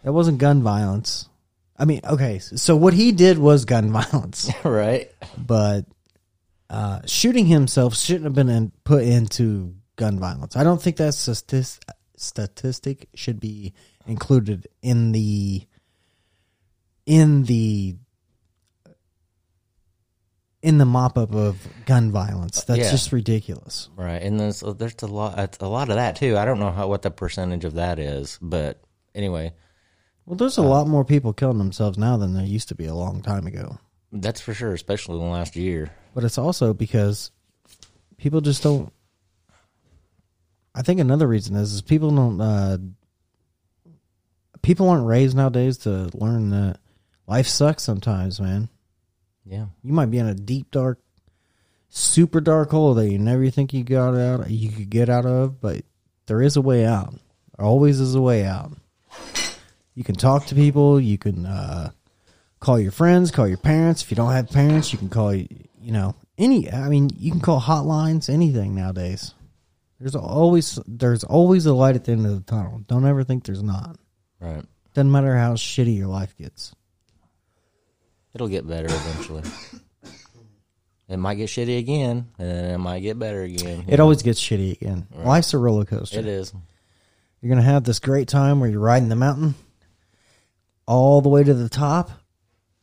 That wasn't gun violence. I mean, okay, so what he did was gun violence, right? But uh, shooting himself shouldn't have been in, put into gun violence. I don't think that statis- statistic should be included in the in the in the mop up of gun violence. That's Yeah. just ridiculous. Right, and there's there's a lot a lot of that too. I don't know how what the percentage of that is, but anyway, Well, there's a lot more people killing themselves now than there used to be a long time ago. that's for sure, especially in the last year. But it's also because people just don't. I think another reason is is people don't. Uh, people aren't raised nowadays to learn that life sucks sometimes, man. Yeah. You might be in a deep, dark, super dark hole that you never think you got out, you could get out of, but there is a way out. There always is a way out. You can talk to people. You can uh, call your friends, call your parents. If you don't have parents, you can call you know any. I mean, you can call hotlines, anything nowadays. There's always there's always a light at the end of the tunnel. Don't ever think there's not. Right. Doesn't matter how shitty your life gets. It'll get better eventually. it might get shitty again, and then it might get better again. It know? always gets shitty again. Right. Life's a roller coaster. It is. You're gonna have this great time where you're riding the mountain all the way to the top,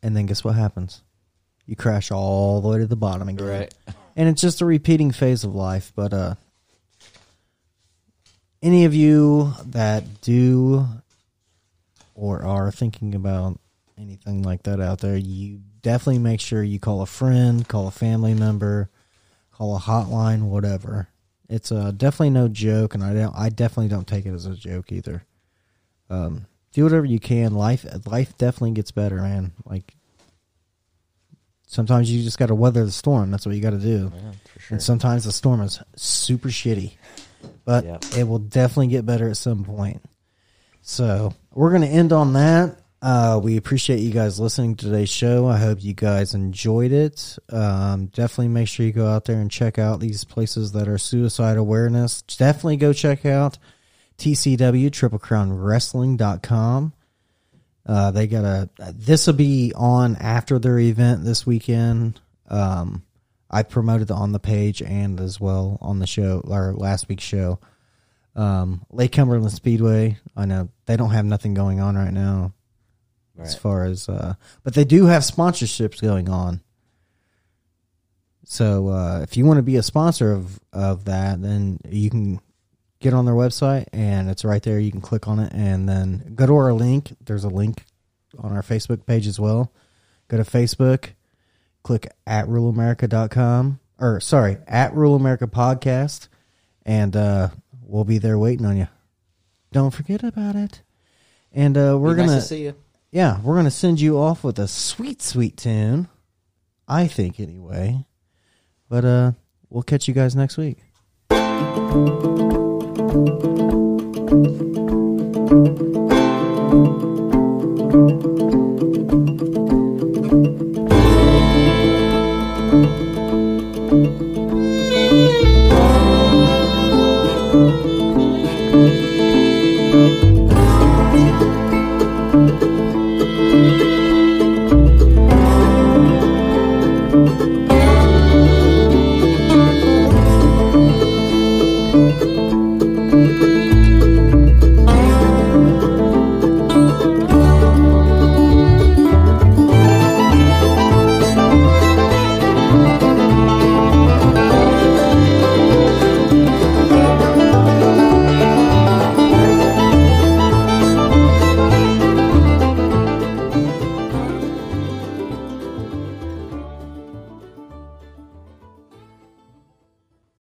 and then guess what happens? You crash all the way to the bottom again. Right. And it's just a repeating phase of life. But uh any of you that do or are thinking about anything like that out there, you definitely make sure you call a friend, call a family member, call a hotline, whatever. It's uh, definitely no joke, and I don't. I definitely don't take it as a joke either. Um, do whatever you can. Life, life definitely gets better, man. Like sometimes you just got to weather the storm. That's what you got to do. And sometimes the storm is super shitty, but Yep. it will definitely get better at some point. So we're going to end on that. Uh, we appreciate you guys listening to today's show. I hope you guys enjoyed it. Um, definitely make sure you go out there and check out these places that are suicide awareness. Definitely go check out TCW Triple Crown Wrestling.com. Uh, they got a, this will be on after their event this weekend. Um, I promoted on the page and as well on the show or last week's show. Um, Lake Cumberland Speedway. I know they don't have nothing going on right now, as far as, uh, but they do have sponsorships going on. So uh, if you want to be a sponsor of of that, then you can get on their website and it's right there. You can click on it and then go to our link. There's a link on our Facebook page as well. Go to Facebook, click at ruralamerica.com or sorry, at Rural America Podcast, and uh, we'll be there waiting on you. Don't forget about it. And uh, we're nice gonna to see you. Yeah, we're gonna send you off with a sweet, sweet tune. I think anyway. But uh, we'll catch you guys next week. Thank you.